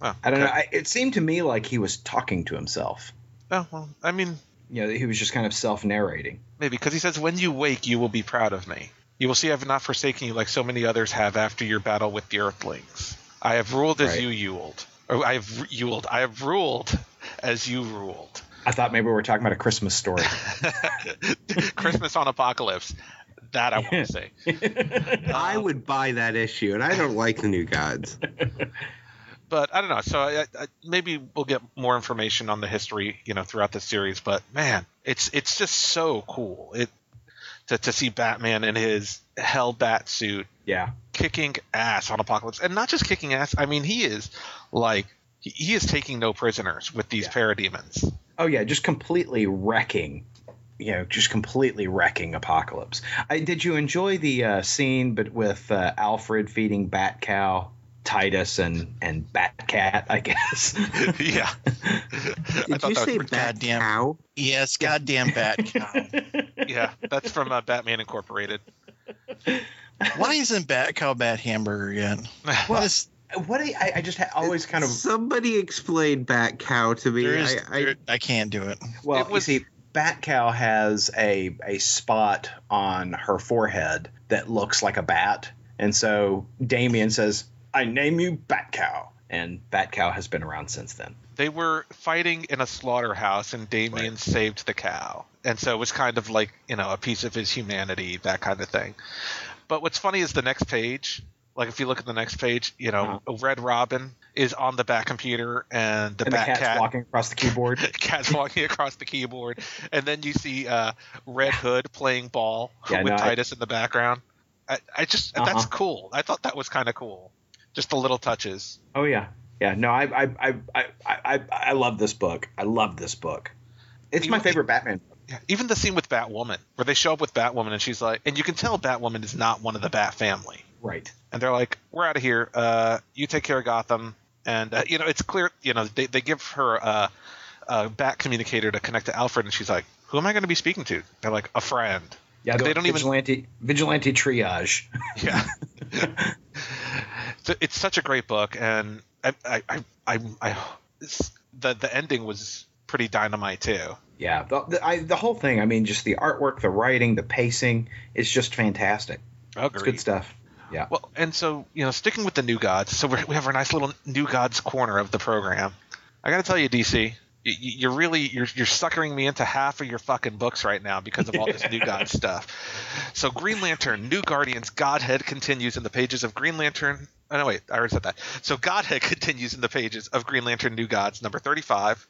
Oh, I don't know. I, it seemed to me like he was talking to himself. Oh well, I mean, you know, he was just kind of self-narrating. Maybe because he says, "When you wake, you will be proud of me. You will see I have not forsaken you like so many others have after your battle with the Earthlings. I have ruled as Right. you ruled, or oh, I have ruled. I have ruled as you ruled. I thought maybe we were talking about a Christmas story. [LAUGHS] Christmas on Apokolips. That I want to say. [LAUGHS] I would buy that issue, and I don't like the New Gods. [LAUGHS] but I don't know. So I, I, maybe we'll get more information on the history, you know, throughout the series. But man, it's it's just so cool. It to to see Batman in his hell bat suit yeah. kicking ass on Apokolips, and not just kicking ass. I mean, he is like he, he is taking no prisoners with these Yeah. parademons. Oh yeah, just completely wrecking. You know, just completely wrecking Apokolips. I, did you enjoy the uh, scene, but with uh, Alfred feeding Bat Cow, Titus, and and Bat Cat? I guess. [LAUGHS] yeah. I Did thought you that say was- bat goddamn- cow? Yes, goddamn bat cow. [LAUGHS] yeah, that's from uh, Batman Incorporated. Why isn't bat cow bat hamburger yet? Well, This- [LAUGHS] what you, I, I just ha- always kind of Somebody explained bat cow to me. there is, I, I, I can't do it. Well, It was- you see, Bat Cow has a a spot on her forehead that looks like a bat, and so Damian says, "I name you Bat Cow," and Bat Cow has been around since then. they were fighting in a slaughterhouse and Damian saved the cow. And so it was kind of like, you know, a piece of his humanity, that kind of thing. But what's funny is the next page, like if you look at the next page, you know, Red Robin is on the back computer and the and the cat's Cat walking across the keyboard. [LAUGHS] cat's walking across the keyboard. And then you see uh, Red Hood playing ball Yeah, with no, I- Titus in the background. I, I just that's Uh-huh. cool. I thought that was kind of cool. Just the little touches. oh yeah, yeah. No, I I, I I I I love this book. I love this book. It's my favorite Batman. Yeah, even the scene with Batwoman, where they show up with Batwoman, and she's like, and you can tell Batwoman is not one of the Bat family, Right. and they're like, "We're out of here. Uh, you take care of Gotham." And uh, you know, it's clear. You know, they they give her uh, a Bat communicator to connect to Alfred, and she's like, "Who am I going to be speaking to?" They're like, "A friend." Yeah, They don't even- vigilante vigilante triage. [LAUGHS] Yeah. So it's such a great book, and I, I, I, I, I the the ending was pretty dynamite too. Yeah, the the, I, the whole thing. I mean, just the artwork, the writing, the pacing. It's just fantastic. It's good stuff. Yeah. Well, and so you know, sticking with the new gods, so we're, we have our nice little new gods corner of the program. I got to tell you, DC, you're really you're you're suckering me into half of your fucking books right now because of all this new [LAUGHS] god stuff. So Green Lantern, New Guardians, Godhead continues in the pages of Green Lantern. Oh no, wait, I already said that. So Godhead [LAUGHS] continues in the pages of Green Lantern, New Gods, number thirty-five.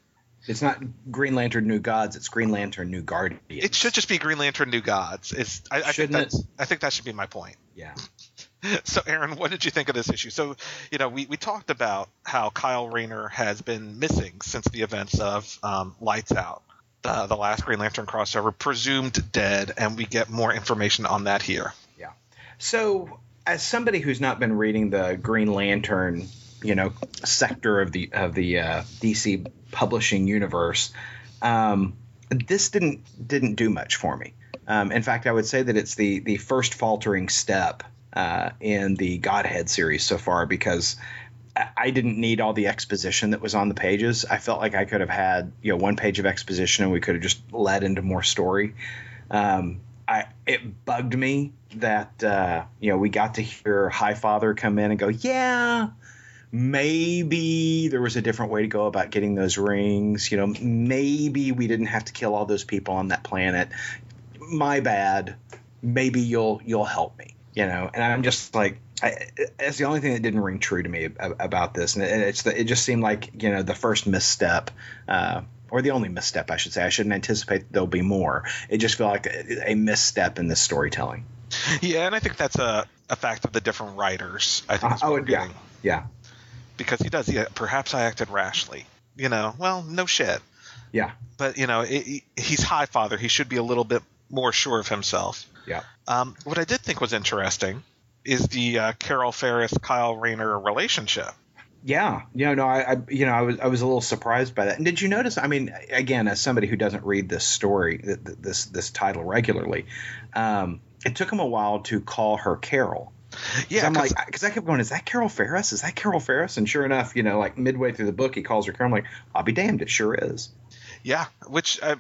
It's not Green Lantern New Gods. It's Green Lantern New Guardians. It should just be Green Lantern, New Gods. It's I, I think Shouldn't it? I think that should be my point. Yeah. [LAUGHS] So, Aaron, what did you think of this issue? So, you know, we, we talked about how Kyle Rayner has been missing since the events of um, Lights Out, the, the last Green Lantern crossover, presumed dead, and we get more information on that here. Yeah. So, as somebody who's not been reading the Green Lantern, you know, sector of the of the uh, DC publishing universe, um, this didn't didn't do much for me. Um, in fact, I would say that it's the the first faltering step uh, in the Godhead series so far because I- didn't need all the exposition that was on the pages. I felt like I could have had you know one page of exposition and we could have just led into more story. Um, I it bugged me that uh, you know we got to hear High Father come in and go, yeah, maybe there was a different way to go about getting those rings. You know, maybe we didn't have to kill all those people on that planet. My bad. Maybe you'll you'll help me. You know, and I'm just like. I, it's the only thing that didn't ring true to me about this, and it, it's the, it just seemed like you know the first misstep, uh, or the only misstep, I should say. I shouldn't anticipate there'll be more. It just felt like a, a misstep in this storytelling. Yeah, and I think that's a, a fact of the different writers. I think Uh, oh, yeah. getting. Yeah, Because he does, yeah, perhaps I acted rashly. You know, well, no shit. yeah, But, you know, it, he's High Father. He should be a little bit more sure of himself. yeah. Um, what I did think was interesting is the uh, Carol Ferris Kyle Rayner relationship. Yeah, you know, no, I, I, you know, I was, I was a little surprised by that. And did you notice? I mean, again, as somebody who doesn't read this story, th- th- this this title regularly, um, it took him a while to call her Carol. Yeah, I'm 'cause- like, because I kept going, is that Carol Ferris? Is that Carol Ferris? And sure enough, you know, like midway through the book, he calls her Carol. I'm like, I'll be damned, it sure is. yeah, which uh,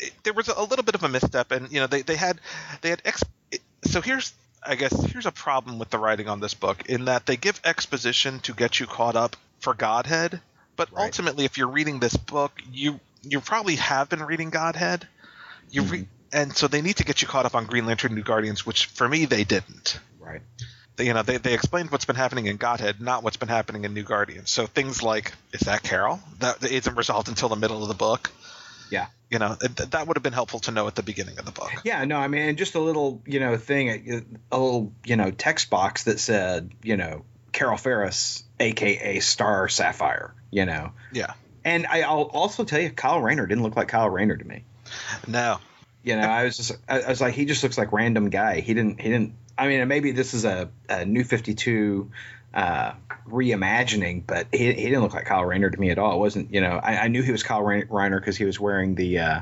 it, there was a little bit of a misstep, and you know they, they had they had ex. So here's I guess here's a problem with the writing on this book in that they give exposition to get you caught up for Godhead, but Right. ultimately, if you're reading this book, you you probably have been reading Godhead, you re- mm-hmm. and so they need to get you caught up on Green Lantern New Guardians, which for me they didn't. Right. They, you know, they, they explained what's been happening in Godhead, not what's been happening in New Guardians. So things like, is that Carol? That isn't resolved until the middle of the book. Yeah. You know, th- that would have been helpful to know at the beginning of the book. Yeah, no, I mean, just a little, you know, thing, a little, you know, text box that said, you know, Carol Ferris, aka Star Sapphire, you know. Yeah. And I, I'll also tell you, Kyle Rayner didn't look like Kyle Rayner to me. No. You know, I was just, I, I was like, he just looks like random guy. He didn't, he didn't. I mean, maybe this is a, a New Fifty Two uh, reimagining, but he, he didn't look like Kyle Rayner to me at all. It wasn't, you know, I, I knew he was Kyle Rayner because he was wearing the uh,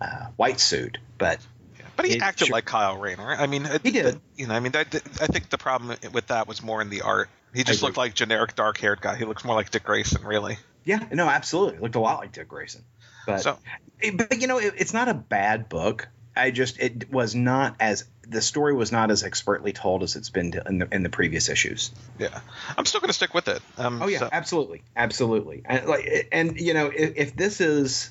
uh, white suit, but But he It acted sure- like Kyle Rayner. I mean, He did. You know, I mean, that, I think the problem with that was more in the art. He just looked like generic dark haired guy. He looks more like Dick Grayson, really. Yeah, no, absolutely. It looked a lot like Dick Grayson. But, So- but you know, it, it's not a bad book. I just it was not as the story was not as expertly told as it's been in the in the previous issues. Yeah. I'm still going to stick with it. Um, Oh yeah, so- absolutely, absolutely. And like, and you know, if, if this is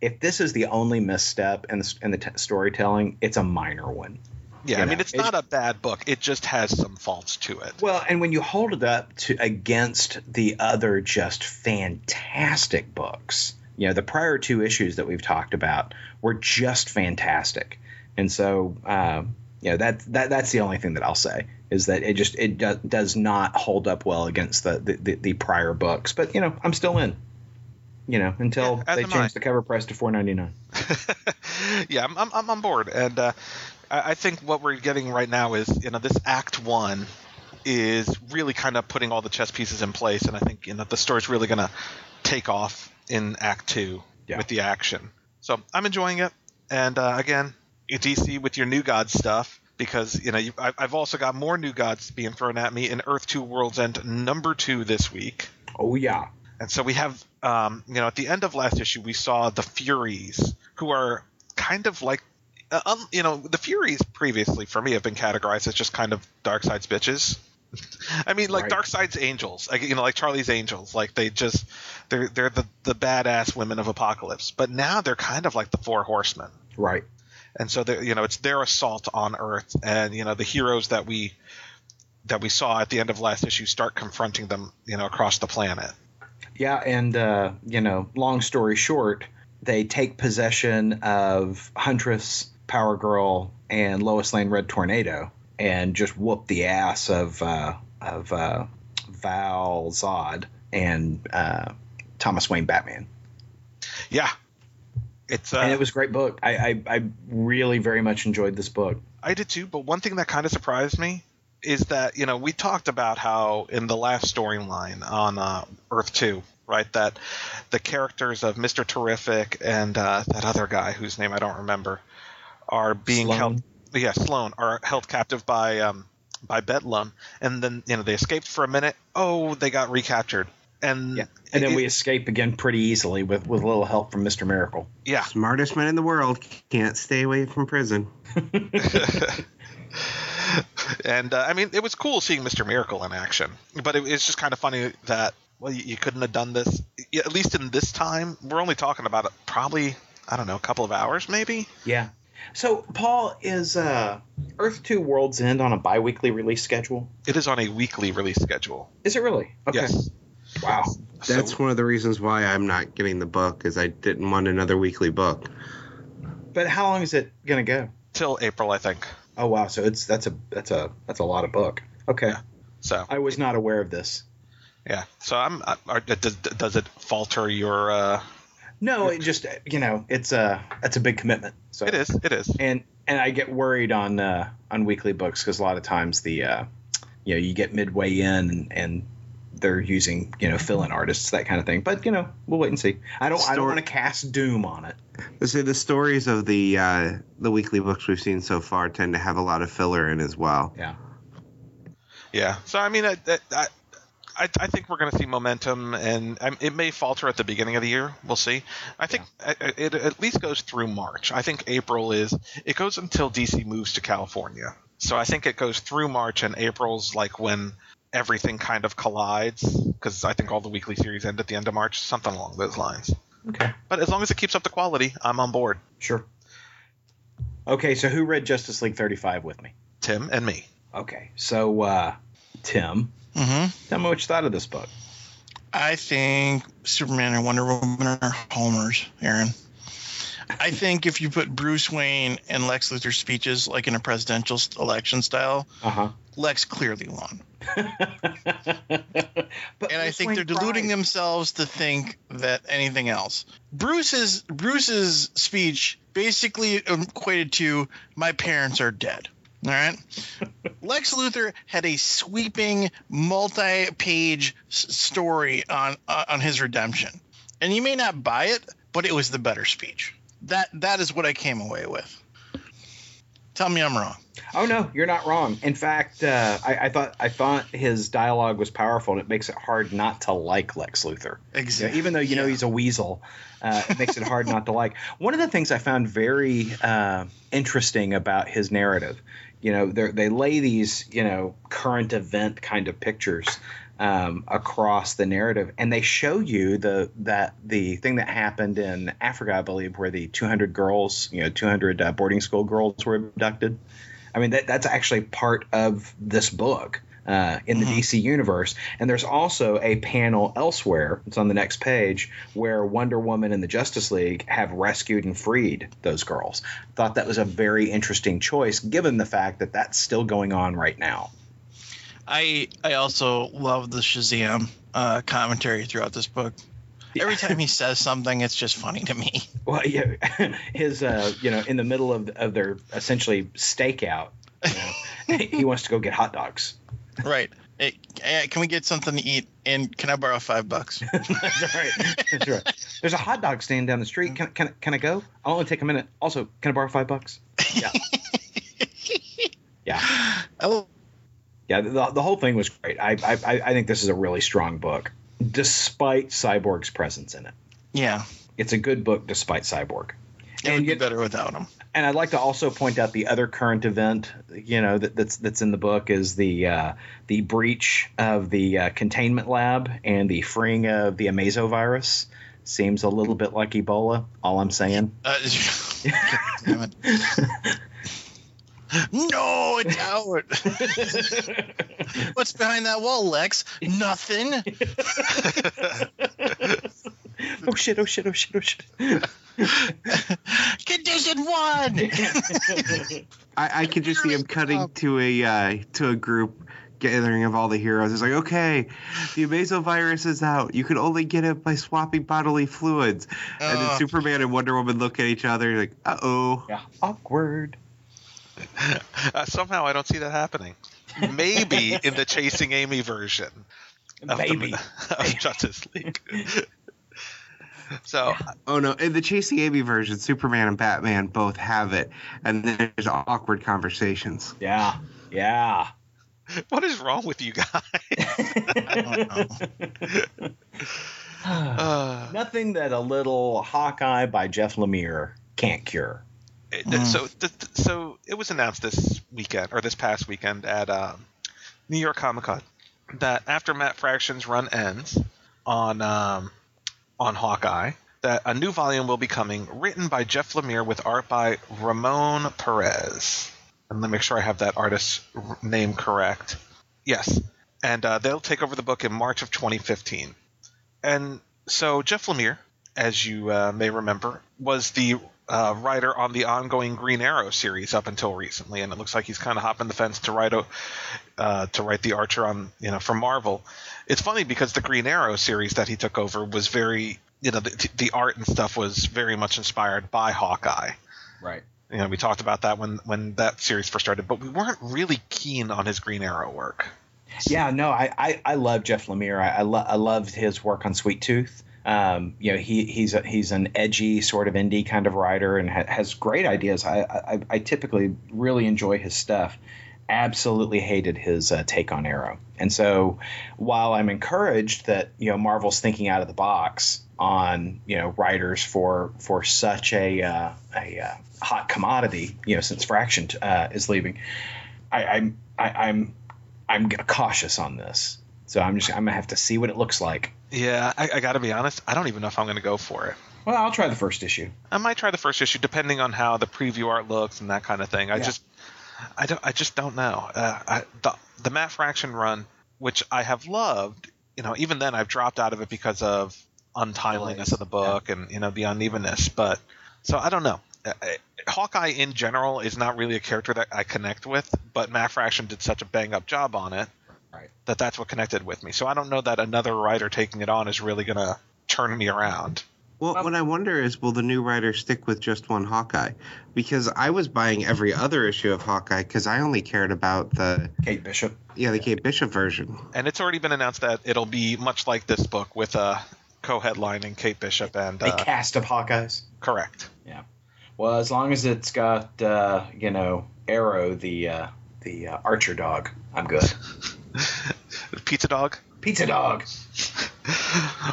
if this is the only misstep in the, in the t- storytelling, it's a minor one. yeah. you I mean, know, it's not a bad book. It just has some faults to it. Well, and when you hold it up to against the other just fantastic books, you know, the prior two issues that we've talked about were just fantastic, and so um, you know that that that's the only thing that I'll say is that it just it do, does not hold up well against the, the the the prior books. But you know, I'm still in. You know, until Yeah, they change I. the cover price to four ninety nine. [LAUGHS] yeah, I'm, I'm, I'm on board, and uh, I, I think what we're getting right now is you know this Act One is really kind of putting all the chess pieces in place, and I think you know the story's really going to take off in Act Two Yeah. with the action. So I'm enjoying it, and uh, again, DC with your New God stuff. Because you know, you, I, I've also got more new gods being thrown at me in Earth Two Worlds End number two this week. Oh yeah, And so we have, um, you know, at the end of last issue, we saw the Furies, who are kind of like, uh, um, you know, the Furies previously for me have been categorized as just kind of Darkseid's bitches. [LAUGHS] I mean, like Right. Darkseid's angels, like you know, like Charlie's angels, like they just they're they're the the badass women of Apokolips. But now they're kind of like the Four Horsemen right. And so you know it's their assault on Earth, and you know the heroes that we that we saw at the end of last issue start confronting them, you know, across the planet. Yeah, and uh, you know, long story short, they take possession of Huntress, Power Girl, and Lois Lane Red Tornado, and just whoop the ass of uh, of uh, Val Zod and uh, Thomas Wayne Batman. Yeah, it's uh, and it was a great book. I, I I really very much enjoyed this book. I did too, but one thing that kind of surprised me is that you know we talked about how in the last storyline on uh, Earth Two, right, that the characters of Mister Terrific and uh, that other guy whose name I don't remember are being Sloan. held. Yeah, Sloan are held captive by um, by Bedlam, and then you know they escaped for a minute. Oh, they got recaptured, and Yeah, and then it- we escape again pretty easily with with a little help from Mister Miracle. yeah. Smartest man in the world can't stay away from prison. [LAUGHS] [LAUGHS] and uh, I mean, it was cool seeing Mr. Miracle in action, but it, it's just kind of funny that well, you, you couldn't have done this at least in this time. We're only talking about it probably I don't know a couple of hours maybe. Yeah. So Paul is uh, Earth Two Worlds End on a biweekly release schedule. It is on a weekly release schedule. Is it really? Okay. Yes. Wow. That's So- one of the reasons why I'm not getting the book, is I didn't want another weekly book. But how long is it gonna go? till April, I think. Oh wow. So it's that's a that's a that's a lot of book. Okay. Yeah. So I was not aware of this. yeah. So I'm. Are- does, does it falter your? Uh, No, it just you know it's a it's a big commitment. So it is. It is. and and I get worried on uh, on weekly books because a lot of times the uh, you know you get midway in and, and they're using you know fill in artists that kind of thing. But you know we'll wait and see. I don't I don't want to cast doom on it. Let's say the stories of the uh, the weekly books we've seen so far tend to have a lot of filler in as well. Yeah. Yeah. So I mean, I, I, I, I think we're going to see momentum, and um, it may falter at the beginning of the year. We'll see. I think it, it at least goes through March. I think April is it goes until DC moves to California. So I think it goes through March, and April's like when everything kind of collides because I think all the weekly series end at the end of March, something along those lines. Okay. But as long as it keeps up the quality, I'm on board. Sure. Okay, so who read Justice League 35 with me? Tim and me. Okay, so uh, Tim, hmm tell me what you thought of this book. I think Superman and Wonder Woman are homers, Aaron. I think if you put Bruce Wayne and Lex Luthor's speeches like in a presidential election style, Uh huh. Lex clearly won. [LAUGHS] And I think they're deluding themselves to think that anything else. Bruce's Bruce's speech basically equated to my parents are dead. All right. [LAUGHS] Lex Luthor had a sweeping multi-page s- story on uh, on his redemption. And you may not buy it, but it was the better speech. That that is what I came away with. Tell me I'm wrong. Oh no, you're not wrong. In fact, uh, I, I thought I thought his dialogue was powerful, and it makes it hard not to like Lex Luthor. You know, Exactly. even though you know he's a weasel, uh, it makes it hard not to like. One of the things I found very uh, interesting about his narrative, you know, they lay these, you know, current event kind of pictures um, across the narrative, and they show you the that the thing that happened in Africa, I believe, where the 200 girls, you know, 200 uh, boarding school girls were abducted. I mean, that, that's actually part of this book uh, in the Mhm. DC universe. And there's also a panel elsewhere, it's on the next page, where Wonder Woman and the Justice League have rescued and freed those girls. Thought that was a very interesting choice, given the fact that that's still going on right now. I I also love the Shazam uh, commentary throughout this book. Every time he [LAUGHS] says something, it's just funny to me. Well, yeah, [LAUGHS] his, uh, you know, in the middle of, of their essentially stakeout, you know, [LAUGHS] he wants to go get hot dogs. Right. Hey, can we get something to eat? And can I borrow five bucks? That's right. That's right. There's a hot dog stand down the street. Can, can, can I go? I'll only take a minute. Also, can I borrow five bucks? Yeah. yeah. Oh, Yeah. The, the whole thing was great. I, I, I think this is a really strong book, despite Cyborg's presence in it. yeah. It's a good book despite Cyborg. It And would be yet- better without him. And I'd like to also point out the other current event, you know, that, that's that's in the book is the uh, the breach of the uh, containment lab and the freeing of the Amazo virus. Seems a little bit like Ebola. All I'm saying. Uh, [LAUGHS] damn it. [LAUGHS] No, it's out. [LAUGHS] What's behind that wall, Lex? Nothing. oh shit! Oh shit! Oh shit! Oh shit! Condition one. I, I could just see him cutting to a uh, to a group gathering of all the heroes. It's like, okay, the Amazo virus is out. You can only get it by swapping bodily fluids. And then Superman and Wonder Woman look at each other like, uh oh. Yeah. Awkward. [LAUGHS] Uh, somehow I don't see that happening. Maybe in the Chasing Amy version of, the- [LAUGHS] of Justice League. [LAUGHS] so Oh no! In the Chasing Amy version, Superman and Batman both have it, and then there's awkward conversations. Yeah. Yeah. what is wrong with you guys? [SIGHS] Uh, Nothing that a little Hawkeye by Jeff Lemire can't cure. It- Mm. So, th- so it was announced this weekend or this past weekend at um, New York Comic Con that after Matt Fraction's run ends on um, on Hawkeye, that a new volume will be coming, written by Jeff Lemire with art by Ramon Perez. And let me make sure I have that artist's r- name correct. Yes, and uh, they'll take over the book in March of 2015. And so Jeff Lemire, as you uh, may remember, was the uh, writer on the ongoing Green Arrow series up until recently, and it looks like he's kind of hopping the fence to write a, uh, to write the Archer on you know from Marvel. It's funny because the Green Arrow series that he took over was very you know the, the art and stuff was very much inspired by Hawkeye. Right. You know, we talked about that when when that series first started, but we weren't really keen on his Green Arrow work. Yeah, no, I I, I love Jeff Lemire. I I, lo- I loved his work on Sweet Tooth. Um, you know, he he's a, he's an edgy sort of indie kind of writer and ha- has great ideas. I, I I typically really enjoy his stuff. absolutely hated his uh, take on Arrow. And so, while I'm encouraged that you know Marvel's thinking out of the box on you know writers for for such a uh, a uh, hot commodity, you know, since Fraction uh, is leaving, I, I'm I, I'm I'm cautious on this. So I'm just I'm gonna have to see what it looks like. Yeah, I, I got to be honest. I don't even know if I'm going to go for it. Well, I'll try the first issue. I might try the first issue, depending on how the preview art looks and that kind of thing. I Yeah. just, I don't, I just don't know. Uh, I, the the Matt Fraction run, which I have loved, you know, even then I've dropped out of it because of untimeliness of the book and you know the unevenness. But so I don't know. Uh, uh, Hawkeye in general is not really a character that I connect with, but Matt Fraction did such a bang up job on it Right. that that's what connected with me. So I don't know that another writer taking it on is really gonna turn me around. Well, what I wonder is, will the new writer stick with just one Hawkeye? Because I was buying every other issue of Hawkeye because I only cared about the Kate Bishop. yeah the Kate Bishop version. And it's already been announced that it'll be much like this book with uh, co-headlining Kate Bishop and A uh, cast of Hawkeyes. correct. Yeah. Well, as long as it's got uh, you know Arrow, the uh, the uh, Archer dog, I'm good. [LAUGHS] Pizza Dog. Pizza dog.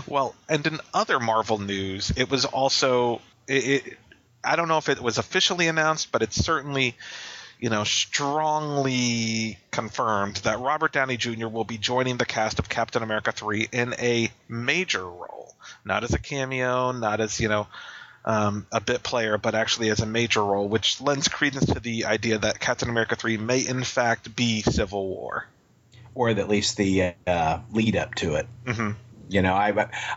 well, and in other Marvel news, it was also it, it, I don't know if it was officially announced, but it's certainly you know strongly confirmed that Robert Downey Jr. will be joining the cast of Captain America 3 in a major role, not as a cameo, not as you know um, a bit player, but actually as a major role, which lends credence to the idea that Captain America 3 may in fact be Civil War. Or at least the uh, lead up to it. hmm You know, I,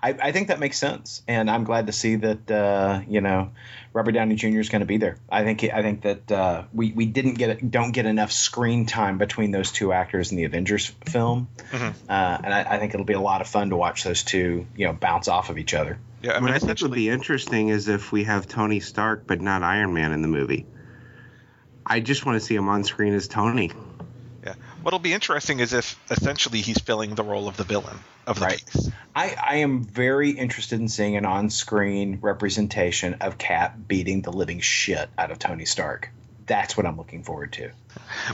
I I think that makes sense, and I'm glad to see that uh, you know Robert Downey Jr. is going to be there. I think I think that uh, we we didn't get don't get enough screen time between those two actors in the Avengers film, Mhm. uh, and I, I think it'll be a lot of fun to watch those two you know bounce off of each other. Yeah, I what mean, I think would essentially, be interesting is if we have Tony Stark but not Iron Man in the movie. I just want to see him on screen as Tony. Yeah. What'll be interesting is if essentially he's filling the role of the villain of the Right. piece. I, I am very interested in seeing an on-screen representation of Cap beating the living shit out of Tony Stark. That's what I'm looking forward to.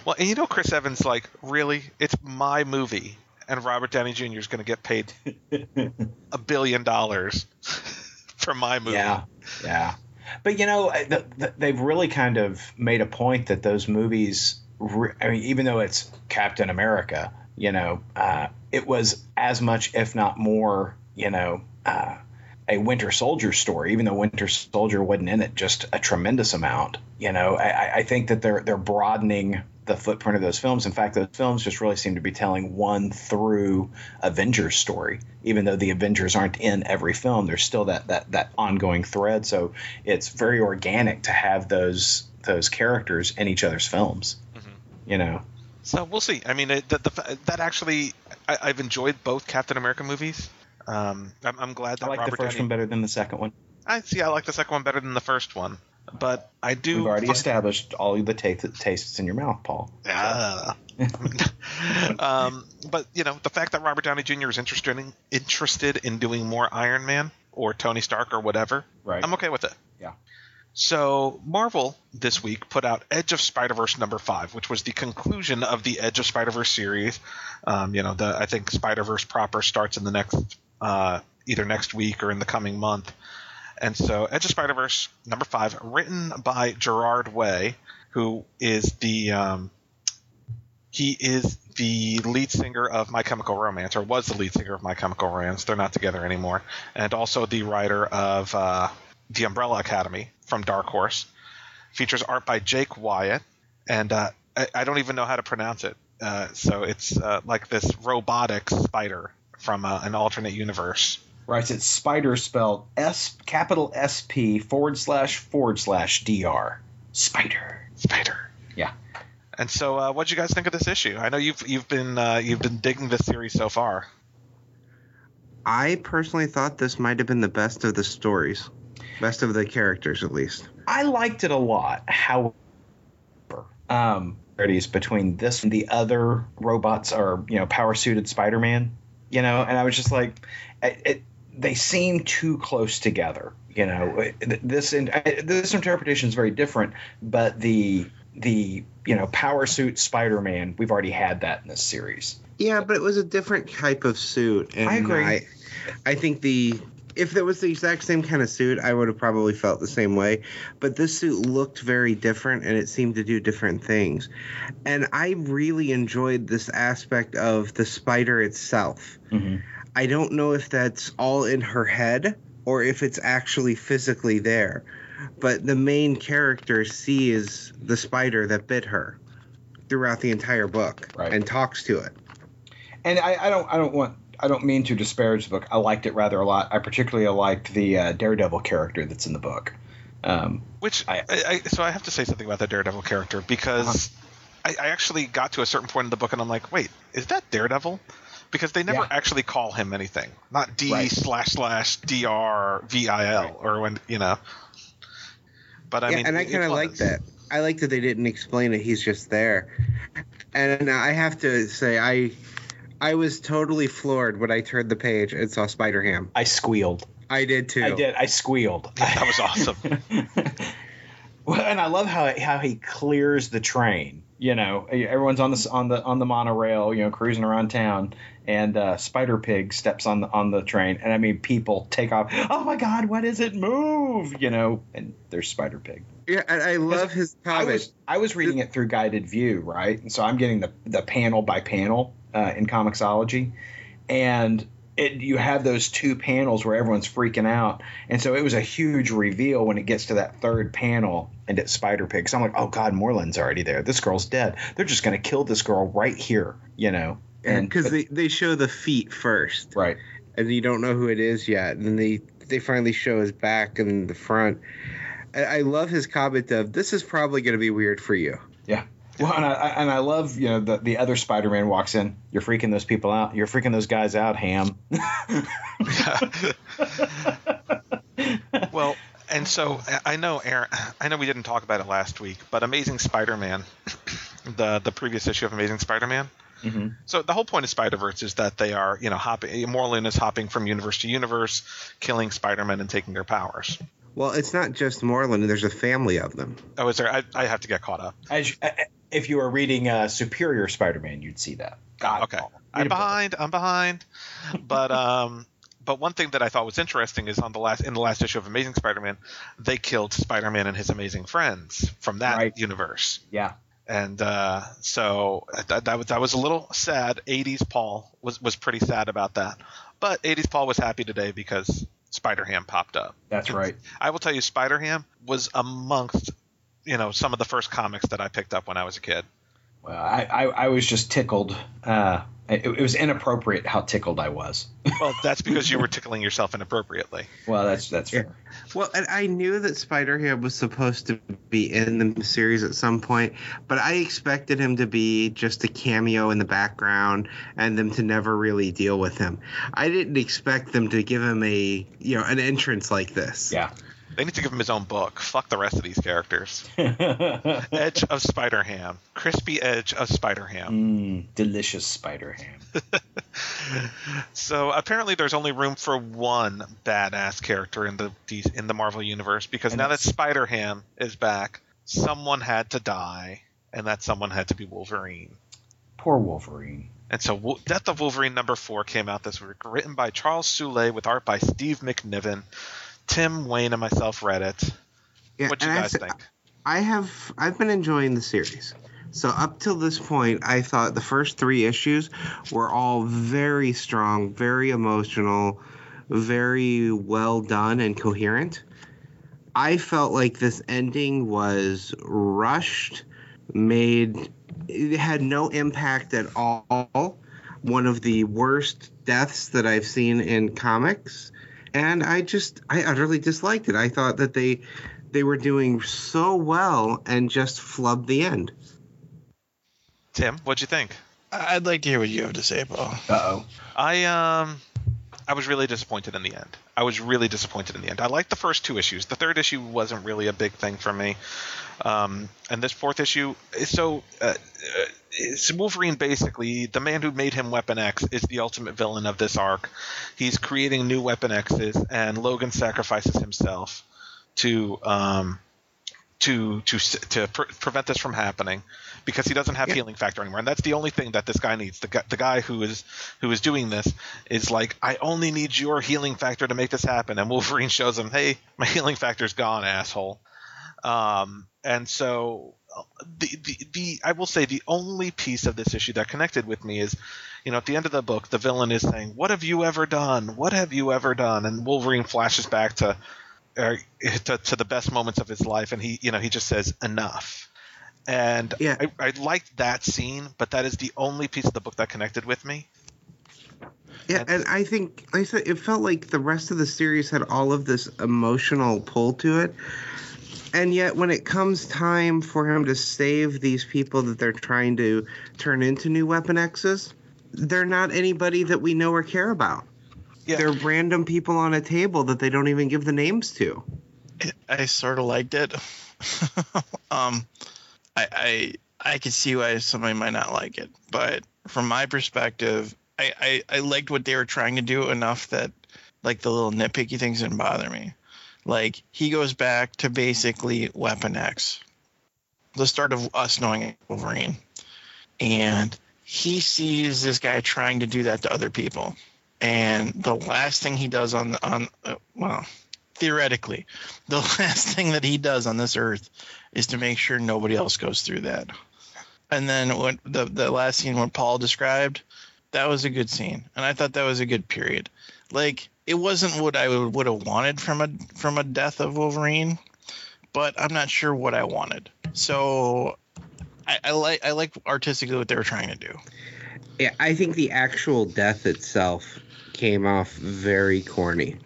Well, and you know, Chris Evans, like, really, it's my movie, and Robert Downey Jr. is going to get paid [LAUGHS] a billion dollars for my movie. Yeah, yeah. But you know, the, the, they've really kind of made a point that those movies. I mean, even though it's Captain America, you know, uh, it was as much, if not more, you know, uh, a Winter Soldier story. Even though Winter Soldier wasn't in it just a tremendous amount. You know, I, I- I think that they're they're broadening the footprint of those films. In fact, those films just really seem to be telling one through Avengers story. Even though the Avengers aren't in every film, there's still that that that ongoing thread. So it's very organic to have those those characters in each other's films. You know, So we'll see. I mean, it, the, the, that actually, I, I've enjoyed both Captain America movies. Um, I'm, I'm glad that I like Robert the first Downey. one better than the second one. I see. I like the second one better than the first one, but I do. We've already established all the ta- tastes in your mouth, Paul. Ah. [LAUGHS] um, but you know, the fact that Robert Downey Jr. is interested in, interested in doing more Iron Man or Tony Stark or whatever, Right. I'm okay with it. Yeah. So Marvel this week put out Edge of Spider Verse number five, which was the conclusion of the Edge of Spider Verse series. Um, you know, the I think Spider Verse proper starts in the next uh, either next week or in the coming month. And so Edge of Spider Verse number five, written by Gerard Way, who is the um, he is the lead singer of My Chemical Romance, or was the lead singer of My Chemical Romance. They're not together anymore, and also the writer of uh, The Umbrella Academy from Dark Horse. Features art by Jake Wyatt, and uh, I, I don't even know how to pronounce it. Uh, so it's uh, like this robotic spider from uh, an alternate universe. Right. It's spider spelled S capital S P forward slash forward slash D R. Spider. Spider. Yeah. And so, uh, what do you guys think of this issue? I know you've you've been uh, you've been digging this series so far. I personally thought this might have been the best of the stories, best of the characters at least. I liked it a lot. However, um, similarities between this and the other robots or you know power suited Spider Man, you know, and I was just like, it, it, they seem too close together. You know, this I- this interpretation is very different, but the the you know power suit Spider-Man. We've already had that in this series. Yeah, but it was a different type of suit. And I agree. I, I think the if it was the exact same kind of suit, I would have probably felt the same way. But this suit looked very different, and it seemed to do different things. And I really enjoyed this aspect of the spider itself. Mm-hmm. I don't know if that's all in her head or if it's actually physically there. But the main character sees the spider that bit her throughout the entire book Right. and talks to it. And I, I don't I don't want I don't mean to disparage the book. I liked it rather a lot. I particularly liked the uh, Daredevil character that's in the book. Um, Which I- I, I, so I have to say something about the Daredevil character because Uh-huh. I, I actually got to a certain point in the book and I'm like, wait, is that Daredevil? Because they never Yeah. actually call him anything, not D Right. slash slash D R V I L or when you know. But I yeah, mean, and I it- it kind of like that. I like that they didn't explain it. He's just there. And I have to say, I I was totally floored when I turned the page and saw Spider Ham. I squealed. I did too. I did. I squealed. That was awesome. [LAUGHS] well, and I love how how he clears the train. You know, everyone's on the on the on the monorail. You know, cruising around town, and uh, Spider Pig steps on the on the train, and I mean, people take off. Oh my God, what is it? Move! You know, and there's Spider Pig. Yeah, and I love his I was I was reading it through guided view, right? And so I'm getting the the panel by panel uh, in Comixology, and it you have those two panels where everyone's freaking out, and so it was a huge reveal when it gets to that third panel and it's Spider Pig. So I'm like, oh God, Morlun's already there. This girl's dead. They're just gonna kill this girl right here, you know? And because they, they show the feet first, right. and you don't know who it is yet, and then they they finally show his back and the front. And I love his comment of this is probably going to be weird for you. Well, and I I- and I love you know the the other Spider Man walks in. You're freaking those people out. You're freaking those guys out, Ham. [LAUGHS] well, and so I know Aaron. I know we didn't talk about it last week, but Amazing Spider-Man, [COUGHS] the the previous issue of Amazing Spider-Man. hmm So the whole point of Spider Verse is that they are, you know, hopping. Morlun is hopping from universe to universe, killing Spider-Man and taking their powers. Well, it's not just Morlun. There's a family of them. Oh, is there? I, I have to get caught up. As uh, if you were reading uh, Superior Spider-Man, you'd see that. God, Okay, Paul. I'm Read a book. behind. I'm behind. But [LAUGHS] um, but one thing that I thought was interesting is on the last in the last issue of Amazing Spider-Man, they killed Spider-Man and his amazing friends from that Right. universe. Yeah, and uh, so that, that was that was a little sad. 80s Paul was was pretty sad about that, but 80s Paul was happy today because Spider Ham popped up. that's right. [LAUGHS] I will tell you, Spider Ham was amongst you know some of the first comics that I picked up when I was a kid. Well, I, I, I was just tickled. Uh, it, it was inappropriate how tickled I was. [LAUGHS] Well, that's because you were tickling yourself inappropriately. Well, that's that's Yeah. Well, and I knew that Spider Ham was supposed to be in the series at some point, but I expected him to be just a cameo in the background and them to never really deal with him. I didn't expect them to give him a you know an entrance like this. Yeah. They need to give him his own book. Fuck the rest of these characters. [LAUGHS] Edge of Spider Ham, crispy edge of Spider Ham. mm, delicious Spider Ham. [LAUGHS] So apparently, there's only room for one badass character in the in the Marvel universe because And now that Spider Ham is back, someone had to die, and that someone had to be Wolverine. Poor Wolverine. And so, Death of Wolverine number four came out this week, written by Charles Soule with art by Steve McNiven. Tim Wayne and myself read it. Yeah, What do you guys th- think? I have I've been enjoying the series. So up till this point, I thought the first three issues were all very strong, very emotional, very well done and coherent. I felt like this ending was rushed, made it had no impact at all. One of the worst deaths that I've seen in comics. And I just I utterly disliked it. I thought that they they were doing so well and just flubbed the end. Tim, what'd you think? I- I'd like to hear what you have to say, Paul. Uh oh. I um I was really disappointed in the end. I was really disappointed in the end. I liked the first two issues. The third issue wasn't really a big thing for me. Um, and this fourth issue is so uh, uh, it's Wolverine basically the man who made him Weapon X is the ultimate villain of this arc. He's creating new Weapon X's, and Logan sacrifices himself to um, to to to pre- prevent this from happening because he doesn't have Yeah. healing factor anymore and that's the only thing that this guy needs the guy, the guy who is who is doing this is like I only need your healing factor to make this happen and Wolverine shows him hey my healing factor's gone asshole um, and so the, the the I will say the only piece of this issue that connected with me is you know at the end of the book the villain is saying what have you ever done what have you ever done and Wolverine flashes back to uh, to, to the best moments of his life and he you know he just says enough and Yeah. I, I liked that scene but that is the only piece of the book that connected with me Yeah, and I think, like I said, it felt like the rest of the series had all of this emotional pull to it. And yet, when it comes time for him to save these people that they're trying to turn into new Weapon X's, they're not anybody that we know or care about. Yeah. They're random people on a table that they don't even give the names to. I sort of liked it. [LAUGHS] um, I, I I could see why somebody might not like it, but from my perspective, I, I I liked what they were trying to do enough that like the little nitpicky things didn't bother me. Like he goes back to basically Weapon X, the start of us knowing Wolverine, and he sees this guy trying to do that to other people, and the last thing he does on on uh, well theoretically, [LAUGHS] the last thing that he does on this earth is to make sure nobody else goes through that. And then what the the last scene what Paul described, that was a good scene, and I thought that was a good period. Like it wasn't what I would, have wanted from a from a death of Wolverine, but I'm not sure what I wanted. So I, I like I like artistically what they were trying to do. Yeah, I think the actual death itself came off very corny.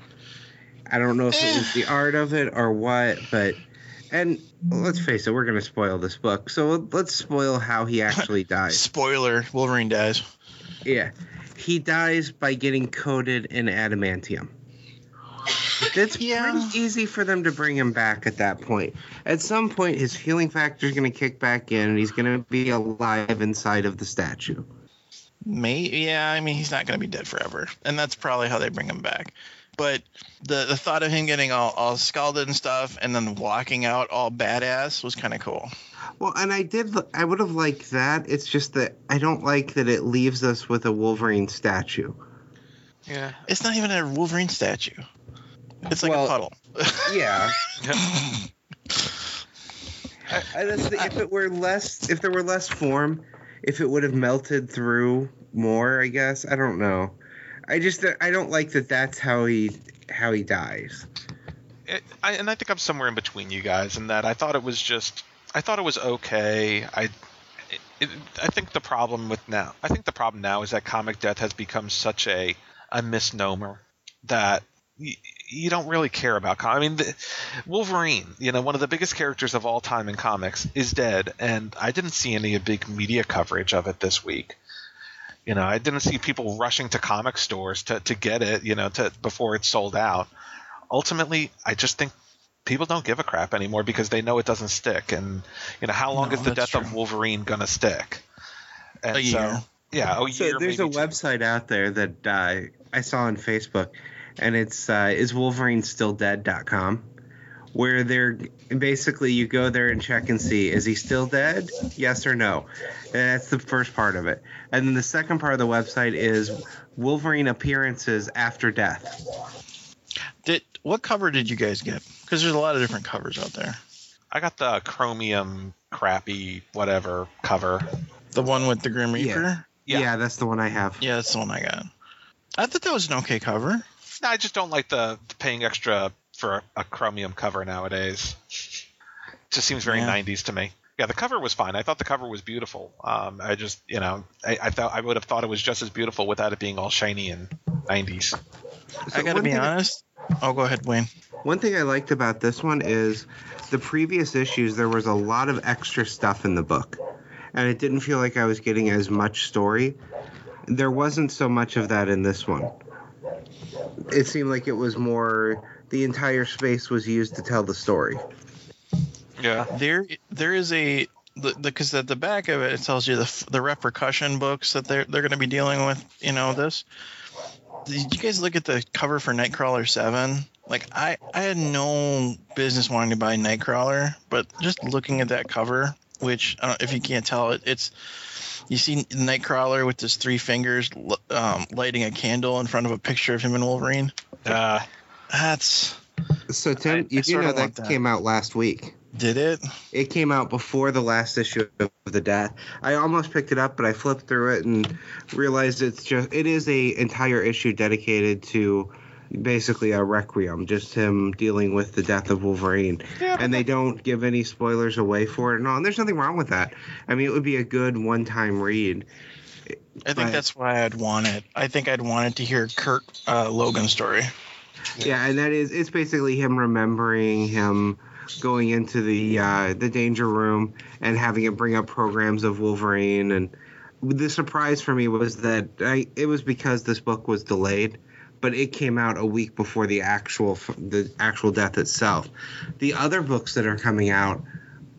I don't know if it was the eh. art of it or what, but and let's face it, we're gonna spoil this book. So let's spoil how he [LAUGHS] actually dies. Spoiler: Wolverine dies. Yeah, he dies by getting coated in adamantium. It's [LAUGHS] Yeah. pretty easy for them to bring him back at that point. At some point, his healing factor is going to kick back in, and he's going to be alive inside of the statue. May yeah, I mean he's not going to be dead forever, and that's probably how they bring him back. But the the thought of him getting all, all scalded and stuff, and then walking out all badass was kind of cool. Well, and I did. I would have liked that. It's just that I don't like that it leaves us with a Wolverine statue. yeah It's not even a Wolverine statue. It's like Well- a puddle. [LAUGHS] Yeah. [LAUGHS] I, that's the, if it were less, if there were less form, if it would have melted through more, I guess. I don't know. I just uh, I don't like that. That's how he how he dies. it, I, and I think I'm somewhere in between you guys in that I thought it was just I thought it was okay. I it, it, I think the problem with now I think the problem now is that comic death has become such a a misnomer that you, you don't really care about. Com- I mean, the, Wolverine, you know, one of the biggest characters of all time in comics, is dead, and I didn't see any big media coverage of it this week. You know, I didn't see people rushing to comic stores to, to get it, you know, to before it's sold out ultimately, I just think people don't give a crap anymore because they know it doesn't stick. And you know, how long No, is the that's death of. Wolverine gonna stick? And A so, year. yeah, a So year. there's a two. website out there that uh, I saw on Facebook, and it's uh, iswolverinestilldead.com, where they're basically you go there and check and see is he still dead? Yes or no. And that's the first part of it. And then the second part of the website is Wolverine appearances after death. Did what cover did you guys get? Because there's a lot of different covers out there. I got the chromium crappy whatever cover. The one with the Grim Reaper. Yeah. Yeah. that's the one I have. Yeah, that's the one I got. I thought that was an okay cover. No, I just don't like the, the paying extra for a chromium cover nowadays. just seems very Yeah. 90s to me. Yeah, the cover was fine. I thought the cover was beautiful. Um, I just, you know, I, I thought I would have thought it was just as beautiful without it being all shiny and 90s. I got to one be thing- honest. Oh, go ahead, Wayne. One thing I liked about this one is the previous issues, there was a lot of extra stuff in the book. And it didn't feel like I was getting as much story. There wasn't so much of that in this one. It seemed like it was more, the entire space was used to tell the story. Yeah. There, there is a because at the back of it it tells you the the repercussion books that they're they're going to be dealing with. You know this. Did you guys look at the cover for Nightcrawler Seven? Like I, I had no business wanting to buy Nightcrawler, but just looking at that cover, which I don't, if you can't tell it, it's you see Nightcrawler with his three fingers um, lighting a candle in front of a picture of him and Wolverine. Uh, That's So I- Tim, I you do sorta know that, that. came out last week. Did it. It came out before the last issue of the Death. I almost picked it up, but I flipped through it and realized it's just it is a entire issue dedicated to basically a requiem, just him dealing with the death of Wolverine. yeah, And they don't give any spoilers away for it and all. And there's nothing wrong with that. I mean, it would be a good one-time read. I think Right. that's why I'd want it. I think I'd wanted to hear Kurt uh, Logan's story. Yeah, and that is it's basically him remembering him going into the uh, the danger room and having it bring up programs of Wolverine. And the surprise for me was that I it was because this book was delayed, but it came out a week before the actual the actual death itself. The other books that are coming out,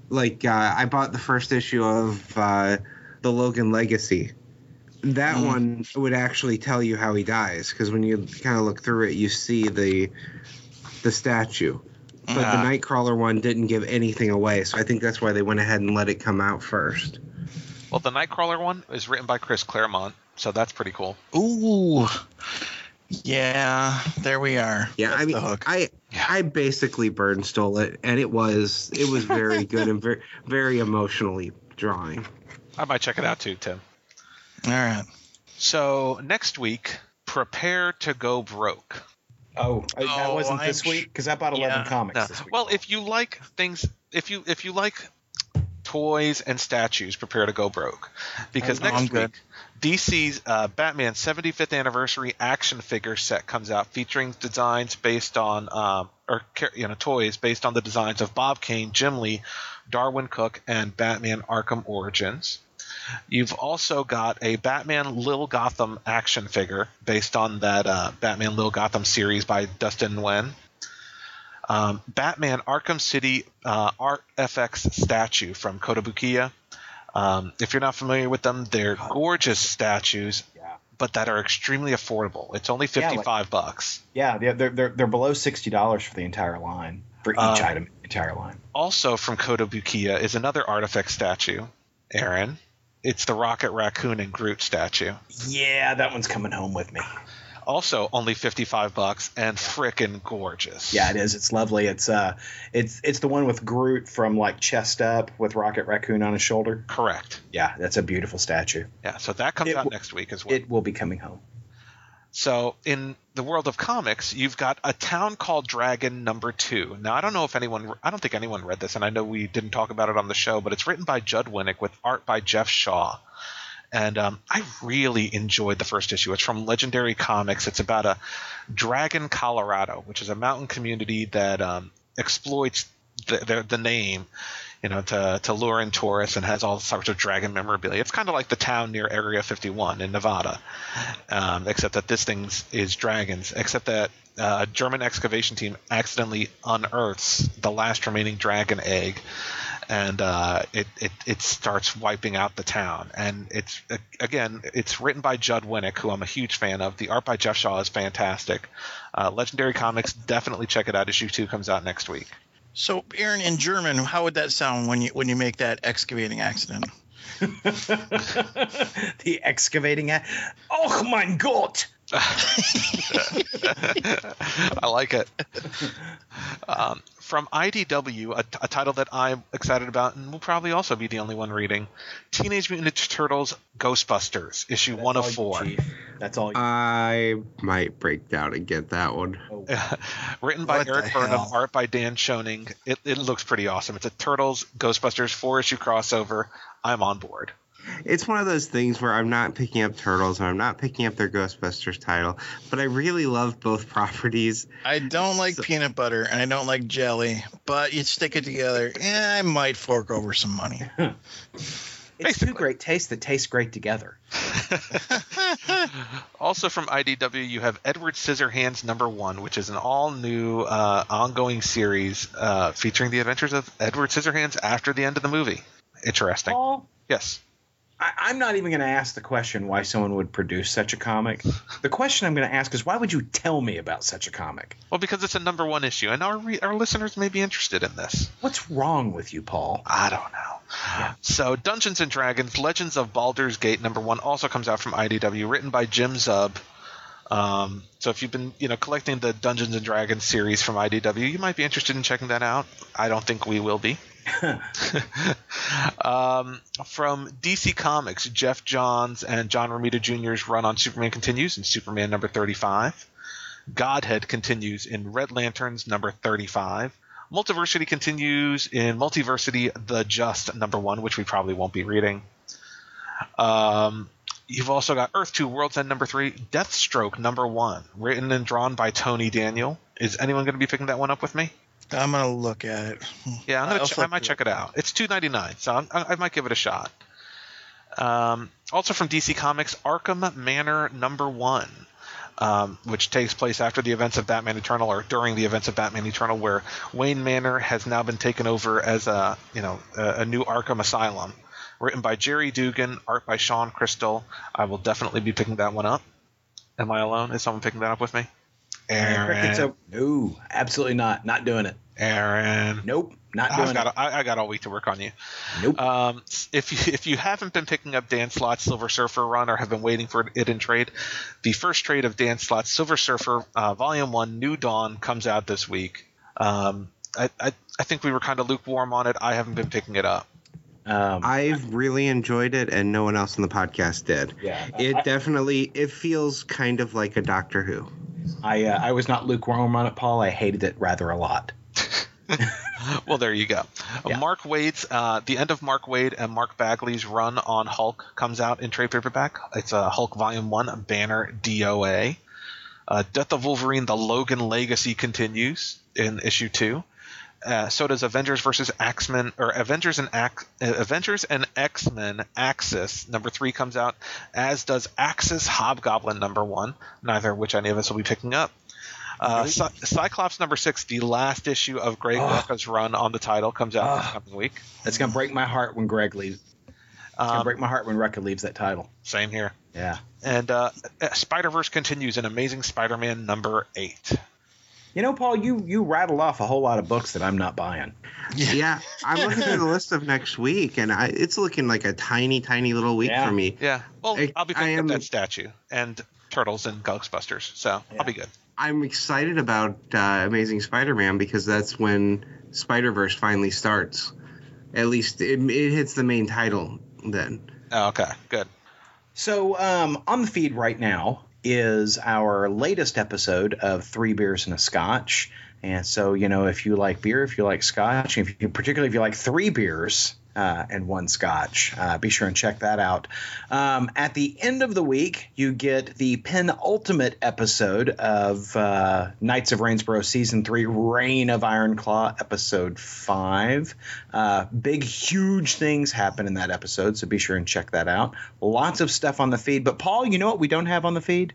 like uh, I bought the first issue of uh, the Logan Legacy. That Mm. one would actually tell you how he dies because when you kind of look through it, you see the the statue. But Ah. the Nightcrawler one didn't give anything away, so I think that's why they went ahead and let it come out first. well, the Nightcrawler one is written by Chris Claremont, so that's pretty cool. Ooh, yeah, there we are. Yeah, That's I mean, the hook. I Yeah. I basically burn stole it, and it was it was very good and very very emotionally drawing. I might check it out too, Tim. All right. So next week, prepare to go broke. Oh, I- that Oh, wasn't I'm this week because I bought eleven Yeah. comics No. this week. Well, if you like things, if you if you like toys and statues, prepare to go broke, because Oh, next week. DC's uh, Batman 75th anniversary action figure set comes out, featuring designs based on um, or you know toys based on the designs of Bob Kane, Jim Lee, Darwyn Cooke, and Batman Arkham Origins. You've also got a Batman Lil Gotham action figure based on that uh, Batman Lil Gotham series by Dustin Nguyen. Um, Batman Arkham City uh, Art FX statue from Kotobukiya. Um, if you're not familiar with them, they're gorgeous statues, Yeah. but that are extremely affordable. It's only Yeah, like- 55 bucks. yeah, they're, they're they're they're below sixty dollars for the entire line for each Uh, item, entire line. Also from Kotobukiya is another artifact statue, Aaron. It's the Rocket Raccoon and Groot statue. Yeah, that one's coming home with me. Also only 55 bucks and frickin' gorgeous. Yeah, it is. It's lovely. It's uh, it's it's the one with Groot from like chest up with Rocket Raccoon on his shoulder. Correct. Yeah, that's a beautiful statue. Yeah, so that comes It out w- next week as well. It will be coming home. So in the world of comics, you've got a town called Dragon number two. Now I don't know if anyone, I don't think anyone read this, and I know we didn't talk about it on the show, but it's written by Judd Winick with art by Geoff Shaw. And um, I really enjoyed the first issue. It's from Legendary Comics. It's about a Dragon, Colorado, which is a mountain community that um, exploits the, the, the name, you know, to, to lure in tourists and has all sorts of dragon memorabilia. It's kind of like the town near Area 51 in Nevada, um, except that this thing is dragons. Except that uh, a German excavation team accidentally unearths the last remaining dragon egg, and uh, it, it it starts wiping out the town. And it's again, it's written by Judd Winick, who I'm a huge fan of. The art by Geoff Shaw is fantastic. Uh, Legendary Comics, definitely check it out. Issue two comes out next week. So, Aaron, in German, how would that sound when you when you make that excavating accident? [LAUGHS] the excavating. A- oh mein Gott! [LAUGHS] I like it. [LAUGHS] Um, from IDW, a, a title that I'm excited about and will probably also be the only one reading Teenage Mutant Ninja Turtles Ghostbusters, issue That's one of all you, four. That's all. You. I might break down and get that one. Oh, [LAUGHS] Written by What Erik Burnham, art by Dan Schoening. It, it looks pretty awesome. It's a Turtles Ghostbusters four issue crossover. I'm on board. It's one of those things where I'm not picking up Turtles and I'm not picking up their Ghostbusters title, but I really love both [LAUGHS] properties. I don't like peanut butter and I don't like jelly, but you stick it together, eh, I might fork over some money. [LAUGHS] it's basically. two great tastes that taste great together. [LAUGHS] Also from IDW, you have Edward Scissorhands number one, which is an all new uh, ongoing series uh, featuring the adventures of Edward Scissorhands after the end of the movie. Interesting. Yes. I, I'm not even going to ask the question why someone would produce such a comic. The question I'm going to ask is why would you tell me about such a comic? Well, because it's a number one issue, and our re- our listeners may be interested in this. What's wrong with you, Paul? I don't know. So, Dungeons and Dragons: Legends of Baldur's Gate number one also comes out from IDW, written by Jim Zub. Um, so, if you've been you know collecting the Dungeons and Dragons series from IDW, you might be interested in checking that out. I don't think we will be. [LAUGHS] um, from DC Comics, Geoff Johns and John Romita Jr.'s run on Superman continues in Superman number 35. Godhead continues in Red Lanterns number 35. Multiversity continues in Multiversity The Just number one, which we probably won't be reading. Um, you've also got Earth 2 World's End number three, Deathstroke number one, written and drawn by Tony Daniel. Is anyone going to be picking that one up with me? I'm gonna look at it. Yeah, I'm gonna ch- I might through check it out. It's two ninety nine, so I'm, I I might give it a shot. Um, also from DC Comics, Arkham Manor number one, um, which takes place after the events of Batman Eternal or during the events of Batman Eternal, where Wayne Manor has now been taken over as a you know a, a new Arkham Asylum. Written by Gerry Duggan, art by Shawn Crystal. I will definitely be picking that one up. Am I alone? Is someone picking that up with me? Crickets Aaron. up. No, absolutely not. Not doing it. Aaron. Nope, not doing I've got, it. I, I got all week to work on you. Nope. Um, if you if you haven't been picking up Dan Slott's Silver Surfer run or have been waiting for it in trade, the first trade of Dan Slott's Silver Surfer uh, Volume One New Dawn comes out this week. Um, I, I I think we were kind of lukewarm on it. I haven't been picking it up. Um, I've really enjoyed it, and no one else in the podcast did. yeah, It I, definitely it feels kind of like a Doctor Who. I, uh, I was not lukewarm on it, Paul. I hated it rather a lot. [LAUGHS] [LAUGHS] Well, there you go. Yeah. Mark Waid's uh, the end of Mark Waid and Mark Bagley's run on Hulk comes out in trade paperback. It's a Hulk Volume One Banner DOA. Uh, Death of Wolverine: The Logan Legacy continues in issue two. Uh, so does Avengers versus X-Men or Avengers and Ac- uh, Avengers and X-Men Axis number three comes out, as does Axis Hobgoblin number one. Neither of which any of us will be picking up. Uh, Cy- Cyclops number six, the last issue of Greg Oh. Rucka's run on the title, comes out this coming week. It's gonna break my heart when Greg leaves. It's gonna Um, break my heart when Rucka leaves that title. same here. Yeah. And uh, Spider Verse continues in Amazing Spider-Man number eight. You know, Paul, you you rattle off a whole lot of books that I'm not buying. Yeah, I'm looking through the list of next week, and I, it's looking like a tiny, tiny little week Yeah. for me. Yeah, well, I- I'll be I picking am- up that statue and Turtles and Ghostbusters, so Yeah. I'll be good. I'm excited about uh, Amazing Spider-Man because that's when Spider Verse finally starts. At least it, it hits the main title then. Oh, okay, good. So, um, on the feed right now is our latest episode of Three Beers and a Scotch. And so, you know, if you like beer, if you like scotch, if you, particularly if you like three beers uh, and one scotch, uh, be sure and check that out. Um, at the end of the week, you get the penultimate episode of uh, Knights of Rainsboro Season 3 Reign of Ironclaw, Episode 5. Uh, big, huge things happen in that episode, so be sure and check that out. Lots of stuff on the feed. But, Paul, you know what we don't have on the feed?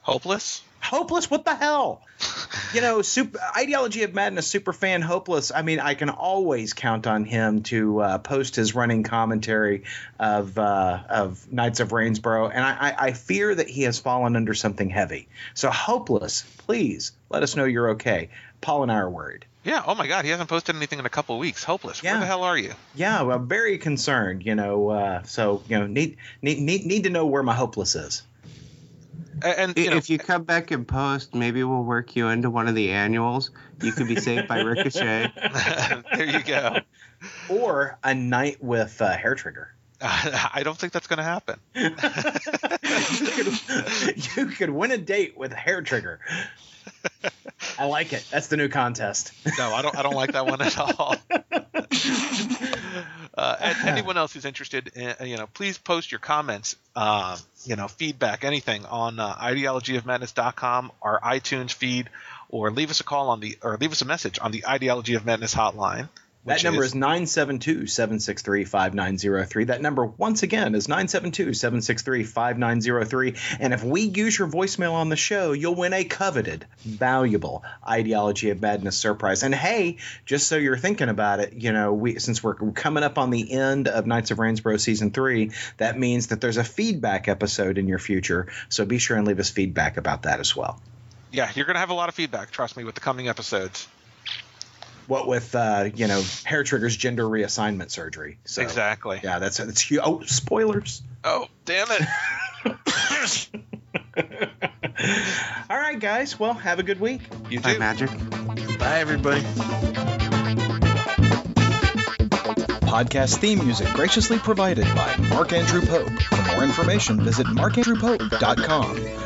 Hopeless. Hopeless, what the hell? you know, super, ideology of madness, super fan hopeless. I mean, I can always count on him to uh, post his running commentary of uh, of Knights of Rainsboro, and I, I, I fear that he has fallen under something heavy. So, hopeless, please let us know you're okay. Paul and I are worried. Yeah. Oh my God, he hasn't posted anything in a couple of weeks. Hopeless. Where the hell are you? Yeah, well, I'm very concerned. You know, uh, so you know, need need need need to know where my hopeless is. A- And, you know, if you come back and post, maybe we'll work you into one of the annuals. You could be saved by Ricochet. [LAUGHS] [LAUGHS] there you go. Or a night with uh, hair trigger. [LAUGHS] I don't think that's going to happen. you, could, you could win a date with hair trigger. I like it. That's the new contest. No, I don't. I don't like that one at all. [LAUGHS] uh, anyone else who's interested, in, you know, please post your comments, uh, you know, feedback, anything on uh, ideologyofmadness.com, our iTunes feed, or leave us a call on the, or leave us a message on the Ideology of Madness hotline. That number is? is 972 763 5903. That number, once again, is 972 763 5903. And if we use your voicemail on the show, you'll win a coveted, valuable Ideology of Madness surprise. And hey, just so you're thinking about it, you know, we since we're coming up on the end of Knights of Rainsborough season three, that means that there's a feedback episode in your future. So be sure and leave us feedback about that as well. Yeah, you're gonna have a lot of feedback. Trust me, with the coming episodes. What with, uh, you know, Hair Trigger's gender reassignment surgery. So, exactly. Yeah, that's that's huge. Oh, spoilers. Oh, damn it! [LAUGHS] [LAUGHS] All right, guys. Well, have a good week. You Bye, do. magic. Bye, everybody. Podcast theme music graciously provided by Mark Andrew Pope. For more information, visit markandrewpope.com.